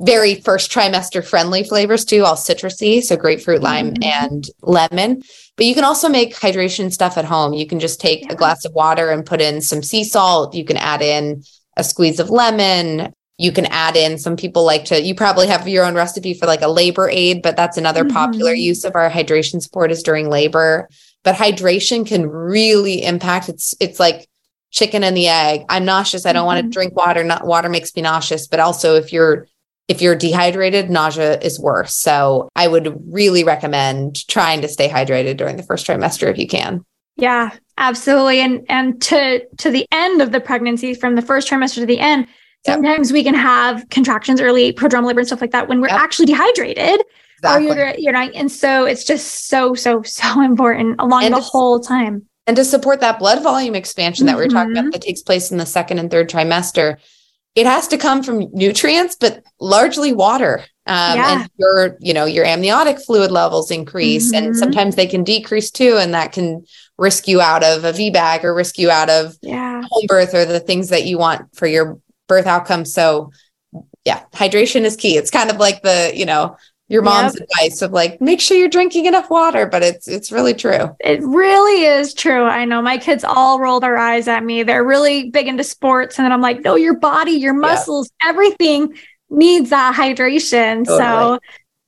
very first trimester friendly flavors too, all citrusy. So grapefruit, lime, mm-hmm. and lemon. But you can also make hydration stuff at home. You can just take yeah. a glass of water and put in some sea salt. You can add in a squeeze of lemon. You can add in some people like to, you probably have your own recipe for like a labor aid, but that's another mm-hmm. popular use of our hydration support is during labor. But hydration can really impact it's it's like chicken and the egg. I'm nauseous. I don't want to drink water. Not water makes me nauseous. But also if you're if you're dehydrated, nausea is worse. So I would really recommend trying to stay hydrated during the first trimester if you can. Yeah, absolutely. And and to to the end of the pregnancy, from the first trimester to the end, Yep. sometimes we can have contractions early, prodromal labor and stuff like that when we're Yep. actually dehydrated. Or Exactly. you're you're not, and so it's just so so so important along And the whole time. and to support that blood volume expansion that we were talking about mm-hmm. that takes place in the second and third trimester it has to come from nutrients but largely water um, Yeah. and your you know your amniotic fluid levels increase Mhm. and sometimes they can decrease too and that can risk you out of a VBAC or risk you out of Yeah. home birth or the things that you want for your birth outcome so yeah hydration is key it's kind of like the you know your mom's advice of like make sure you're drinking enough water but it's it's really true It really is true. I know my kids all roll their eyes at me. They're really big into sports. And then I'm like, no, your body, your muscles, everything needs that hydration. So,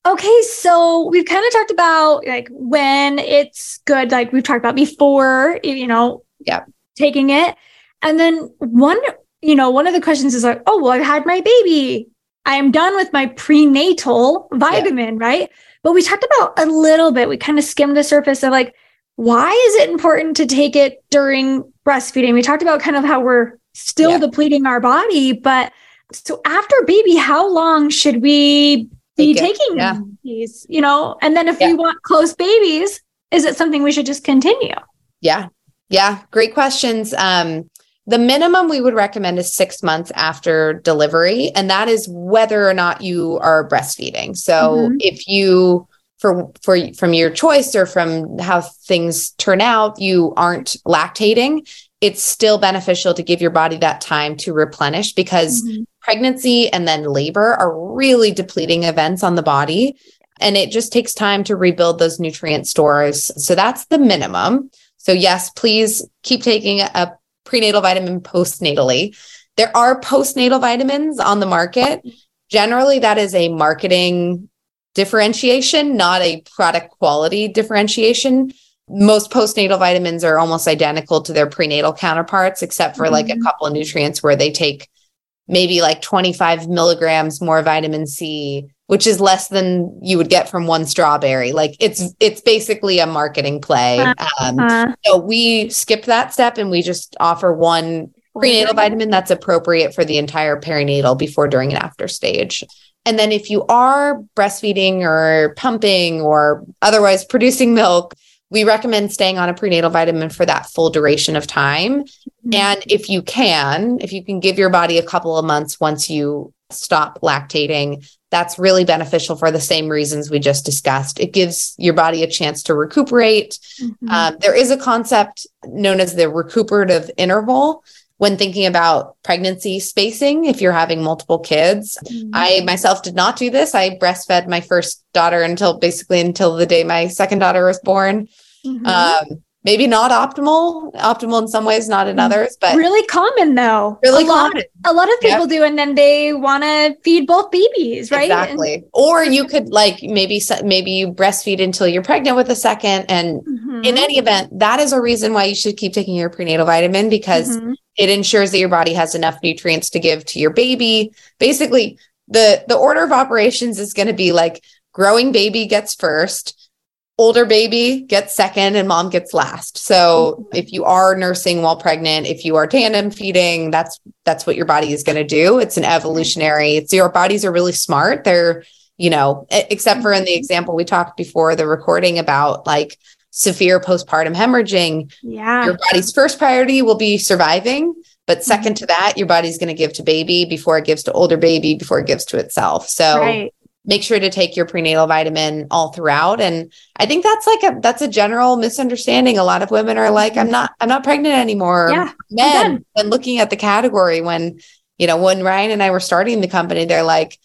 okay. So we've kind of talked about like when it's good, like we've talked about before, you know, Yeah. taking it. And then one, you know, one of the questions is like, oh, well, I've had my baby. I am done with my prenatal vitamin, right? But we talked about a little bit, we kind of skimmed the surface of like, why is it important to take it during breastfeeding? We talked about kind of how we're still Yeah. depleting our body, but so after baby, how long should we be Take taking yeah. these? You know, and then if Yeah. we want close babies, is it something we should just continue? Yeah. Yeah. Great questions. Um, the minimum we would recommend is six months after delivery, and that is whether or not you are breastfeeding. So Mhm. if you for for from your choice or from how things turn out, you aren't lactating, it's still beneficial to give your body that time to replenish because Mm-hmm. pregnancy and then labor are really depleting events on the body. And it just takes time to rebuild those nutrient stores. So that's the minimum. So, yes, please keep taking a prenatal vitamin postnatally. There are postnatal vitamins on the market. Generally, that is a marketing differentiation, not a product quality differentiation. Most postnatal vitamins are almost identical to their prenatal counterparts, except for like a Mhm. couple of nutrients where they take maybe like 25 milligrams more vitamin C, which is less than you would get from one strawberry. Like it's it's basically a marketing play. Um, Uh, so we skip that step and we just offer one prenatal vitamin that's appropriate for the entire perinatal before, during, and after stage. And then if you are breastfeeding or pumping or otherwise producing milk, we recommend staying on a prenatal vitamin for that full duration of time. Mhm. And if you can, if you can give your body a couple of months once you stop lactating, that's really beneficial for the same reasons we just discussed. It gives your body a chance to recuperate. Mhm. Um, there is a concept known as the recuperative interval when thinking about pregnancy spacing. If you're having multiple kids, Mhm. I myself did not do this. I breastfed my first daughter until basically until the day my second daughter was born. Mhm. Um, maybe not optimal, optimal in some ways, not in Mm. others, but really common though. really a lot, a lot of Yep. people do, and then they want to feed both babies, right? Exactly. Or you could like maybe maybe you breastfeed until you're pregnant with a second, and And, in any event, that is a reason why you should keep taking your prenatal vitamin because Mhm. it ensures that your body has enough nutrients to give to your baby. Basically, the the order of operations is going to be like growing baby gets first, older baby gets second, and mom gets last. So mm-hmm. if you are nursing while pregnant, if you are tandem feeding, that's that's what your body is going to do. It's an evolutionary. It's your bodies are really smart. They're you know, except for in the mm-hmm. example we talked before the recording about like severe postpartum hemorrhaging, yeah, your body's first priority will be surviving but mm-hmm. 2nd to that your body's going to give to baby before it gives to older baby before it gives to itself so right. Make sure to take your prenatal vitamin all throughout. And i think that's like a that's a general misunderstanding. A lot of women are like i'm not i'm not pregnant anymore. Yeah, men and looking at the category when you know when ryan and i were starting the company they're like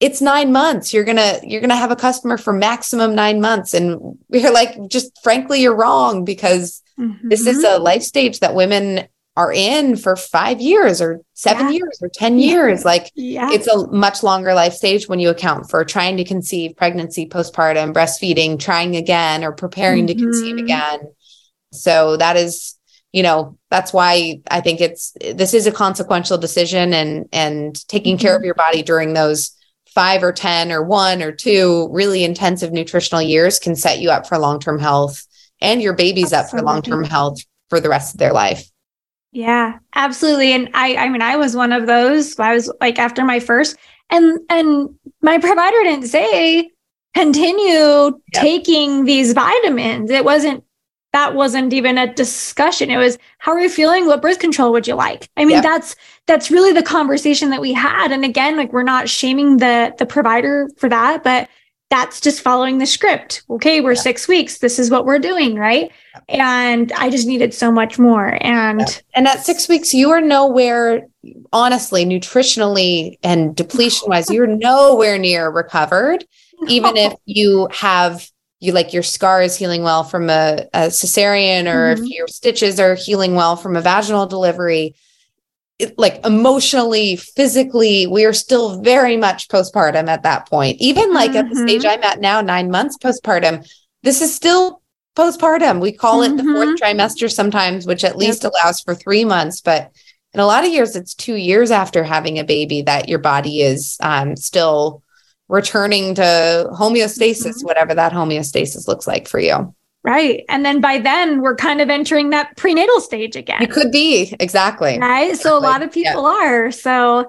it's nine months. You're gonna you're gonna have a customer for maximum nine months. And we're like just frankly you're wrong because this is Mhm. a life stage that women are in for five years or seven Yeah. years or 10 Yeah. years. Like yeah, it's a much longer life stage when you account for trying to conceive, pregnancy, postpartum, breastfeeding, trying again, or preparing to conceive Mhm. again. So that is you know, that's why I think it's this is a consequential decision and and taking care of Mm-hmm. your body during those five or 10 or one or two really intensive nutritional years can set you up for long-term health and your babies up for long-term health for the rest of their life. Yeah, absolutely. And I I mean I was one of those. I was like after my first and and my provider didn't say continue taking these vitamins. It wasn't that wasn't even a discussion. It was how are you feeling? What birth control would you like? I mean Yep. that's that's really the conversation that we had. And again, like we're not shaming the the provider for that, but that's just following the script. Okay, we're 6 weeks. This is what we're doing, right? And I just needed so much more and Yeah. And at six weeks, you are nowhere, honestly, nutritionally and depletion wise, you're nowhere near recovered. Even if you have you like your scar is healing well from a, a cesarean or if Mhm. your stitches are healing well from a vaginal delivery, it, like emotionally, physically, we are still very much postpartum at that point. Even like at the stage mm-hmm. I'm at now, nine months postpartum, this is still postpartum. We call it the fourth mm-hmm. trimester sometimes, which at least allows for three months. But in a lot of years, it's two years after having a baby that your body is um, still returning to homeostasis, mm-hmm. whatever that homeostasis looks like for you. Right. And then by then we're kind of entering that prenatal stage again. It could be exactly. Right. So a lot of Yeah. people are. So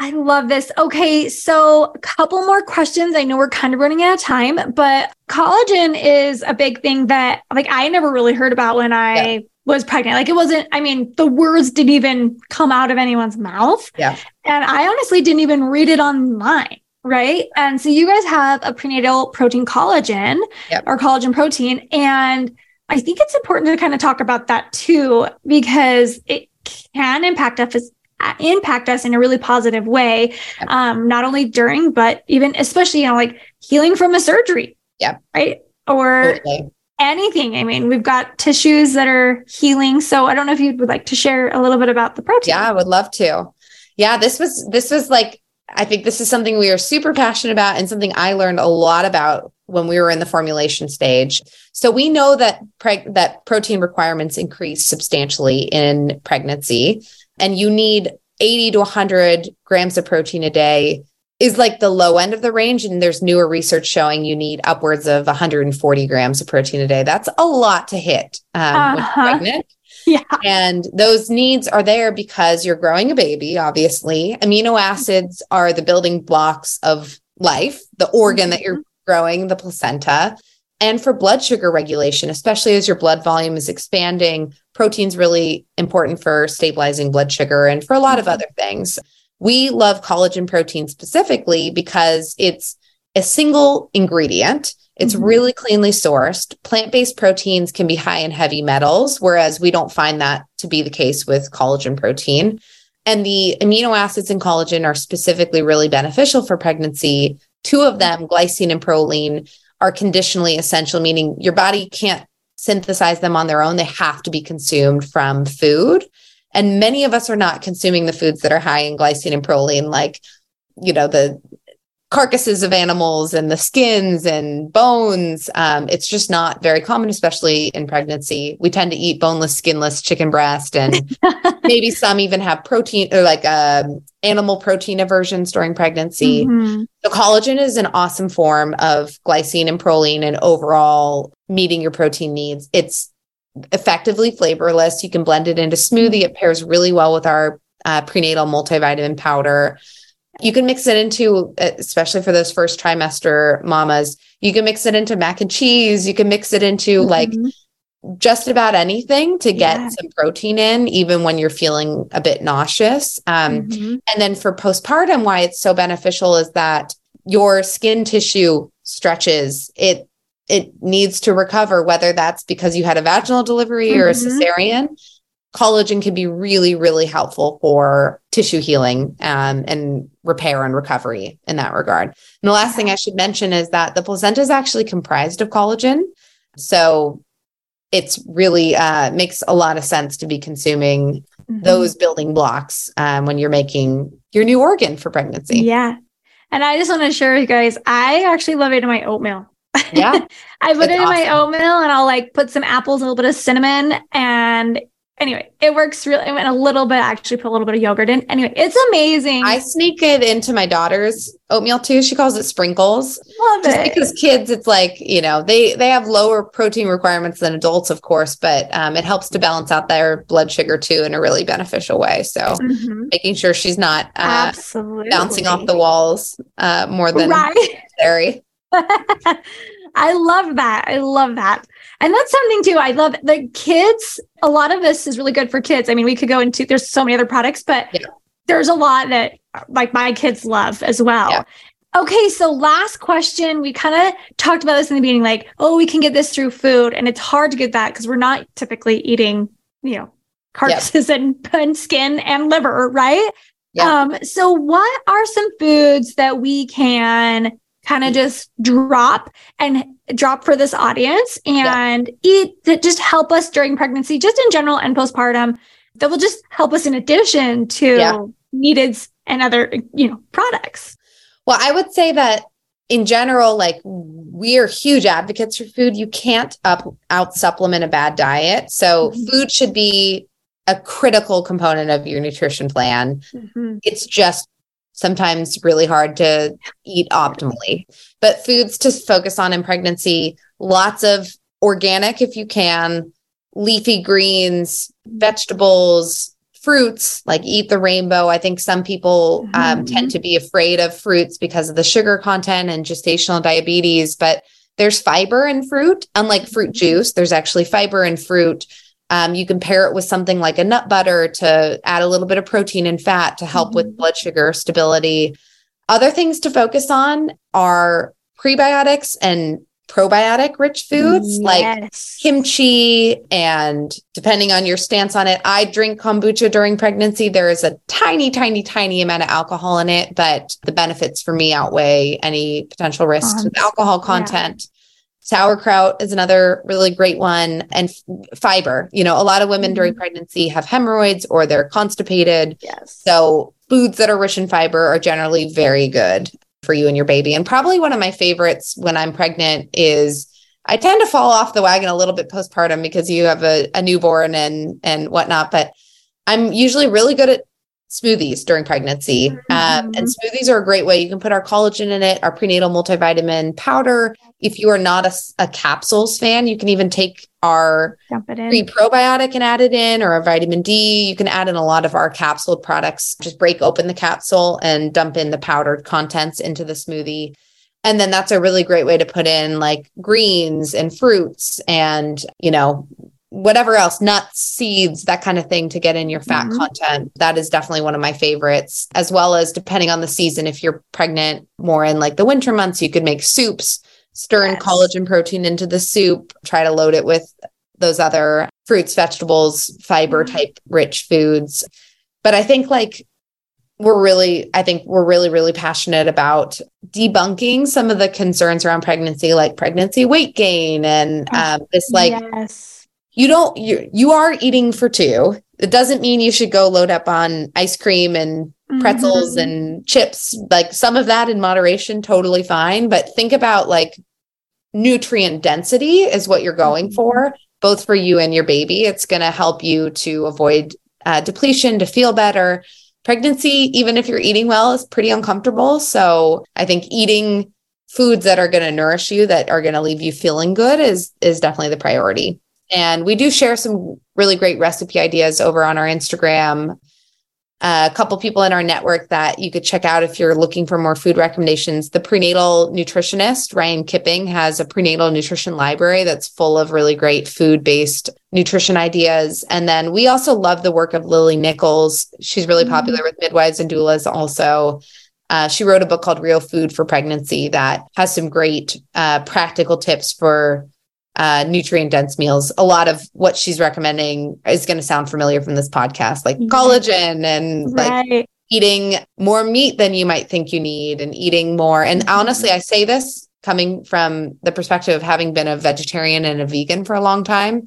I love this. Okay. So a couple more questions. I know we're kind of running out of time, but collagen is a big thing that like I never really heard about when I was pregnant. Like it wasn't, I mean, the words didn't even come out of anyone's mouth. Yeah. And I honestly didn't even read it online. Right. And so you guys have a prenatal protein collagen Yep. or collagen protein. And I think it's important to kind of talk about that too, because it can impact us impact us in a really positive way. Yep. Um, not only during, but even especially, you know, like healing from a surgery. Yeah. Right. Or Totally. anything. I mean, we've got tissues that are healing. So I don't know if you would like to share a little bit about the protein. Yeah, I would love to. Yeah, this was this was like I think this is something we are super passionate about and something I learned a lot about when we were in the formulation stage. So we know that preg- that protein requirements increase substantially in pregnancy and you need 80 to 100 grams of protein a day is like the low end of the range and there's newer research showing you need upwards of 140 grams of protein a day. That's a lot to hit um, Uh-huh. you're pregnant. Yeah. And those needs are there because you're growing a baby, obviously. Amino acids are the building blocks of life, the organ that you're growing, the placenta. And for blood sugar regulation, especially as your blood volume is expanding, protein's really important for stabilizing blood sugar and for a lot of other things. We love collagen protein specifically because it's a single ingredient. It's Mhm. really cleanly sourced. Plant based proteins can be high in heavy metals, whereas we don't find that to be the case with collagen protein. And the amino acids in collagen are specifically really beneficial for pregnancy. Two of them, glycine and proline, are conditionally essential, meaning your body can't synthesize them on their own. They have to be consumed from food. And many of us are not consuming the foods that are high in glycine and proline, like, you know, the carcasses of animals and the skins and bones. Um, it's just not very common, especially in pregnancy. We tend to eat boneless, skinless chicken breast, and maybe some even have protein or like um, animal protein aversions during pregnancy. Mhm. The collagen is an awesome form of glycine and proline and overall meeting your protein needs. It's effectively flavorless. You can blend it into smoothie. It pairs really well with our uh, prenatal multivitamin powder. You can mix it into, uh, especially for those first trimester mamas, you can mix it into mac and cheese. You can mix it into like Mhm. just about anything to get Yeah. some protein in, even when you're feeling a bit nauseous. Um, Mhm. and then for postpartum, why it's so beneficial is that your skin tissue stretches. It it needs to recover, whether that's because you had a vaginal delivery or a Mhm. cesarean. Collagen can be really, really helpful for tissue healing um, and repair and recovery in that regard. And the last thing I should mention is that the placenta is actually comprised of collagen. So it's really uh, makes a lot of sense to be consuming Mhm. those building blocks um, when you're making your new organ for pregnancy. Yeah. And I just want to share with you guys, I actually love it in my oatmeal. Yeah. I put It's it in my oatmeal and I'll like put some apples, a little bit of cinnamon, and anyway, it works really and a little bit actually put a little bit of yogurt in. Anyway, it's amazing. I sneak it into my daughter's oatmeal too. She calls it sprinkles. love Just it. because kids, it's like, you know, they they have lower protein requirements than adults, of course, but um, it helps to balance out their blood sugar too in a really beneficial way. So Mhm. making sure she's not uh, Absolutely. bouncing off the walls uh, more than right. necessary. I love that. I love that. And that's something too. I love the kids. A lot of this is really good for kids. I mean, we could go into there's so many other products, but Yeah. there's a lot that like my kids love as well. Yeah. Okay, so last question. We kind of talked about this in the beginning, like, oh, we can get this through food, and it's hard to get that because we're not typically eating, you know, carcasses and, and skin and liver, right? Yeah. Um, so what are some foods that we can kind of just drop and drop for this audience and eat that just help us during pregnancy, just in general and postpartum, that will just help us in addition to Yeah. needed and other, you know, products. Well, I would say that in general, like we are huge advocates for food. You can't up out supplement a bad diet. So Mhm. food should be a critical component of your nutrition plan. It's just sometimes really hard to eat optimally. But foods to focus on in pregnancy, lots of organic if you can, leafy greens, vegetables, fruits, like eat the rainbow. I think some people um, Mhm. tend to be afraid of fruits because of the sugar content and gestational diabetes, but there's fiber in fruit. Unlike fruit juice, there's actually fiber in fruit. Um, you can pair it with something like a nut butter to add a little bit of protein and fat to help with Mhm. blood sugar stability. Other things to focus on are prebiotics and probiotic rich foods like kimchi and depending on your stance on it i drink kombucha during pregnancy there is a tiny tiny tiny amount of alcohol in it but the benefits for me outweigh any potential risks with Um, alcohol yeah. Sauerkraut is another really great one and f- fiber you know a lot of women during Mhm. pregnancy have hemorrhoids or they're constipated yes. so foods that are rich in fiber are generally very good for you and your baby. And probably one of my favorites when I'm pregnant is I tend to fall off the wagon a little bit postpartum because you have a, a newborn and and whatnot. But I'm usually really good at smoothies during pregnancy. Um, and smoothies are a great way. You can put our collagen in it, our prenatal multivitamin powder. If you are not a capsules fan, you can even take our pre probiotic and add it in, or a vitamin D. You can add in a lot of our capsule products. Just break open the capsule and dump in the powdered contents into the smoothie. And then that's a really great way to put in like greens and fruits and, you know, whatever else, nuts, seeds, that kind of thing to get in your fat Mhm. content. That is definitely one of my favorites, as well as depending on the season, if you're pregnant more in like the winter months, you could make soups, stir in collagen protein into the soup, try to load it with those other fruits, vegetables, fiber Mhm. type rich foods. But I think like we're really, I think we're really, really passionate about debunking some of the concerns around pregnancy, like pregnancy weight gain and um, this like yes. You don't you you are eating for two. It doesn't mean you should go load up on ice cream and pretzels Mhm. and chips. Like some of that in moderation, totally fine. But think about like nutrient density is what you're going Mhm. for, both for you and your baby. It's going to help you to avoid uh, depletion, to feel better. Pregnancy, even if you're eating well, is pretty uncomfortable. So I think eating foods that are going to nourish you, that are going to leave you feeling good, is is definitely the priority. And we do share some really great recipe ideas over on our Instagram. Uh, a couple people in our network that you could check out if you're looking for more food recommendations. The prenatal nutritionist, Ryann Kipping, has a prenatal nutrition library that's full of really great food based nutrition ideas. And then we also love the work of Lily Nichols. She's really Mhm. popular with midwives and doulas also. Uh, she wrote a book called Real Food for Pregnancy that has some great uh, practical tips for uh, nutrient dense meals. A lot of what she's recommending is going to sound familiar from this podcast, like Yeah. collagen and like eating more meat than you might think you need and eating more. And Mhm. honestly, I say this coming from the perspective of having been a vegetarian and a vegan for a long time.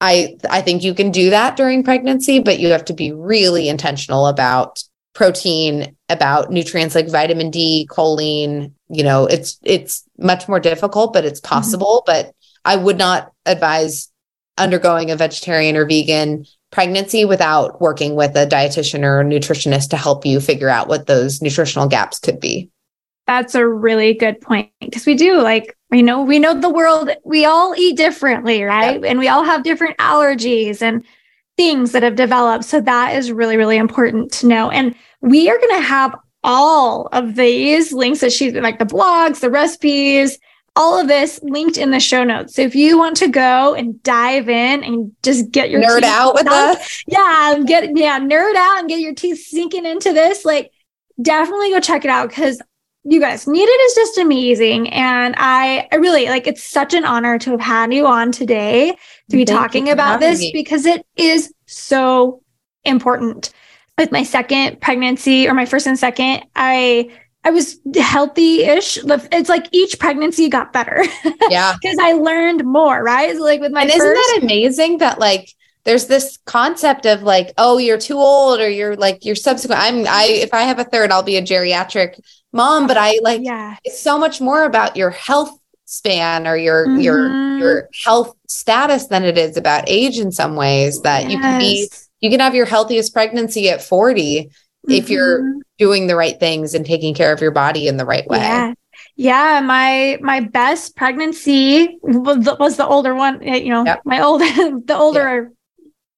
I I think you can do that during pregnancy, but you have to be really intentional about protein, about nutrients like vitamin D, choline. You know, it's it's much more difficult, but it's possible. But I would not advise undergoing a vegetarian or vegan pregnancy without working with a dietitian or a nutritionist to help you figure out what those nutritional gaps could be. That's a really good point because we do like we know we know the world we all eat differently, right? Yep. And we all have different allergies and things that have developed. So that is really really important to know. And we are going to have all of these links that she's like the blogs, the recipes, all of this linked in the show notes. So if you want to go and dive in and just get your nerd out with us, yeah, get yeah, nerd out and get your teeth sinking into this, like definitely go check it out because you guys, Needed is just amazing. And I, I really like it's such an honor to have had you on today to be Thank talking about this me. because it is so important. With my second pregnancy or my first and second, I I was healthy-ish. It's like each pregnancy got better. Yeah. Because I learned more, right? like with my And is isn't that amazing that like there's this concept of like, oh, you're too old or you're like you're subsequent. I'm I if I have a third, I'll be a geriatric mom. But I like yeah. it's so much more about your health span or your mm-hmm. your your health status than it is about age in some ways that yes. you can be you can have your healthiest pregnancy at 40 mm-hmm. if you're mm-hmm. doing the right things and taking care of your body in the right way. Yeah. Yeah, my my best pregnancy was the, was the older one. Eh, you know, yep. my old the older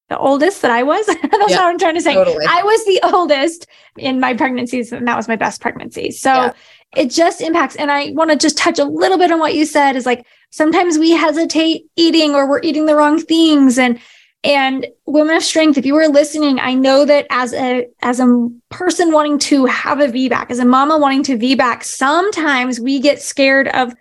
the oldest that I was. That's yeah, what I'm trying to say. Totally. I was the oldest in my pregnancies, and that was my best pregnancy. So yeah. it just impacts. And I want to just touch a little bit on what you said is like sometimes we hesitate eating or we're eating the wrong things. And and women of strength, if you were listening, I know that as a as a person wanting to have a VBAC, as a mama wanting to VBAC, sometimes we get scared of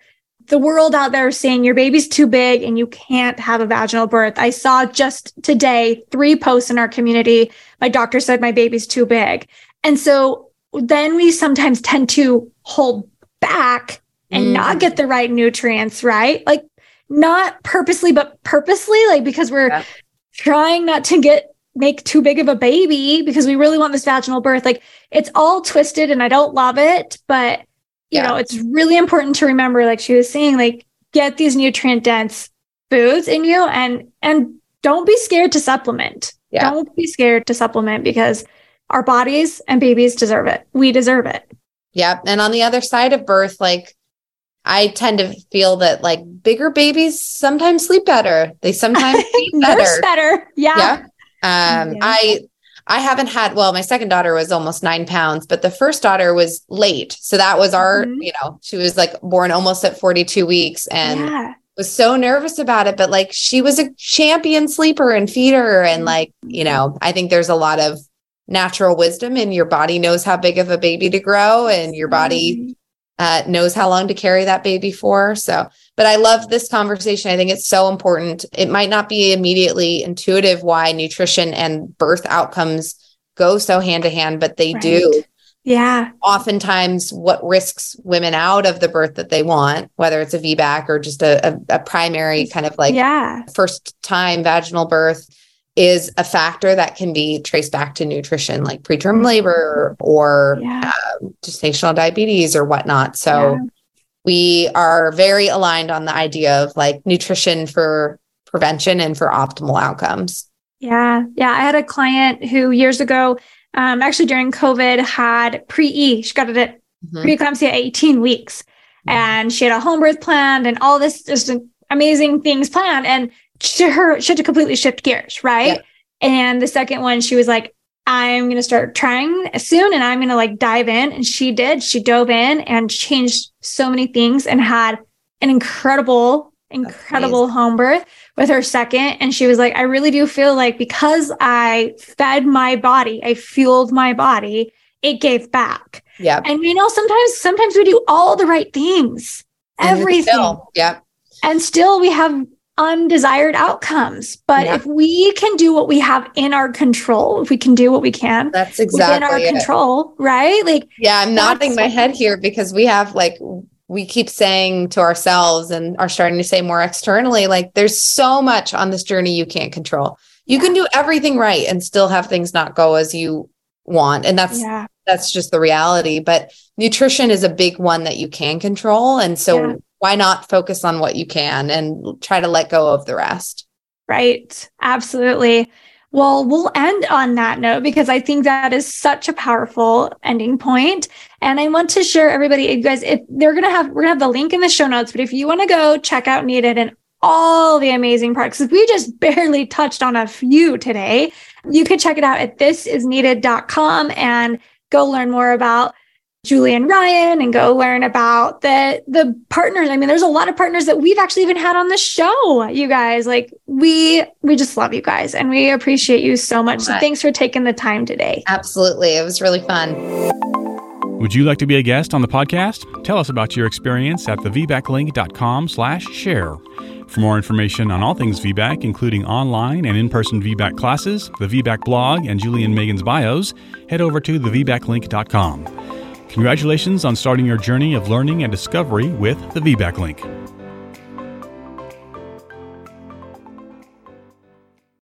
the world out there saying your baby's too big and you can't have a vaginal birth. I saw just today three posts in our community. My doctor said my baby's too big. And so then we sometimes tend to hold back and mm. not get the right nutrients, right? Like not purposely, but purposely, like because we're yeah. Trying not to get make too big of a baby because we really want this vaginal birth. Like it's all twisted and I don't love it, but you yeah. know, it's really important to remember, like she was saying, like get these nutrient dense foods in you and and don't be scared to supplement. Yeah. Don't be scared to supplement because our bodies and babies deserve it. We deserve it. Yep. And on the other side of birth, like I tend to feel that like bigger babies sometimes sleep better. They sometimes better. better. Yeah. Yeah. Um, yeah. I I haven't had, well, my second daughter was almost nine pounds, but the first daughter was late. So that was our, mm-hmm. you know, she was like born almost at 42 weeks and yeah. was so nervous about it. But like she was a champion sleeper and feeder. And mm-hmm. like, you know, I think there's a lot of natural wisdom and your body knows how big of a baby to grow and your body. Uh, knows how long to carry that baby for. So, but I love this conversation. I think it's so important. It might not be immediately intuitive why nutrition and birth outcomes go so hand to hand, but they right. do. Yeah. Oftentimes, what risks women out of the birth that they want, whether it's a VBAC or just a, a, a primary kind of like yeah. first time vaginal birth, is a factor that can be traced back to nutrition, like preterm labor or yeah. uh, gestational diabetes or whatnot. So, yeah we are very aligned on the idea of like nutrition for prevention and for optimal outcomes. Yeah. Yeah. I had a client who years ago, um, actually during COVID, had pre E. She got it at mm-hmm. preeclampsia at 18 weeks. Mm-hmm. And she had a home birth planned and all this just amazing things planned. And she, her, she had to completely shift gears. Right. And the second one, she was like, I'm going to start trying soon and I'm going to like dive in. And she did. She dove in and changed so many things and had an incredible, incredible home birth with her second. And she was like, I really do feel like because I fed my body, I fueled my body, it gave back. Yeah. And you know, sometimes, sometimes we do all the right things, and everything. Yeah. And still we have undesired outcomes. But yeah. if we can do what we have in our control, if we can do what we can, that's exactly in our it. control, right? Like, yeah, I'm nodding my head here because we have like, we keep saying to ourselves and are starting to say more externally, like, there's so much on this journey you can't control. You yeah. can do everything right and still have things not go as you want. And that's, yeah. that's just the reality. But nutrition is a big one that you can control. And so, why not focus on what you can and try to let go of the rest? right? Absolutely. Well, we'll end on that note because I think that is such a powerful ending point. And I want to share everybody, you guys, if they're to have, we're to have the link in the show notes, but if you want to go check out Needed and all the amazing products, we just barely touched on a few today, you could check it out at thisisneeded.com and go learn more about Julie and Ryan and go learn about the the partners. I mean, there's a lot of partners that we've actually even had on the show, you guys. Like we we just love you guys and we appreciate you so much. So thanks for taking the time today. Absolutely. It was really fun. Would you like to be a guest on the podcast? Tell us about your experience at thevbaclink.com slash share. For more information on all things VBAC, including online and in-person VBAC classes, the VBAC blog, and Julie and Meagan's bios, head over to thevbaclink.com. Congratulations on starting your journey of learning and discovery with the VBAC Link.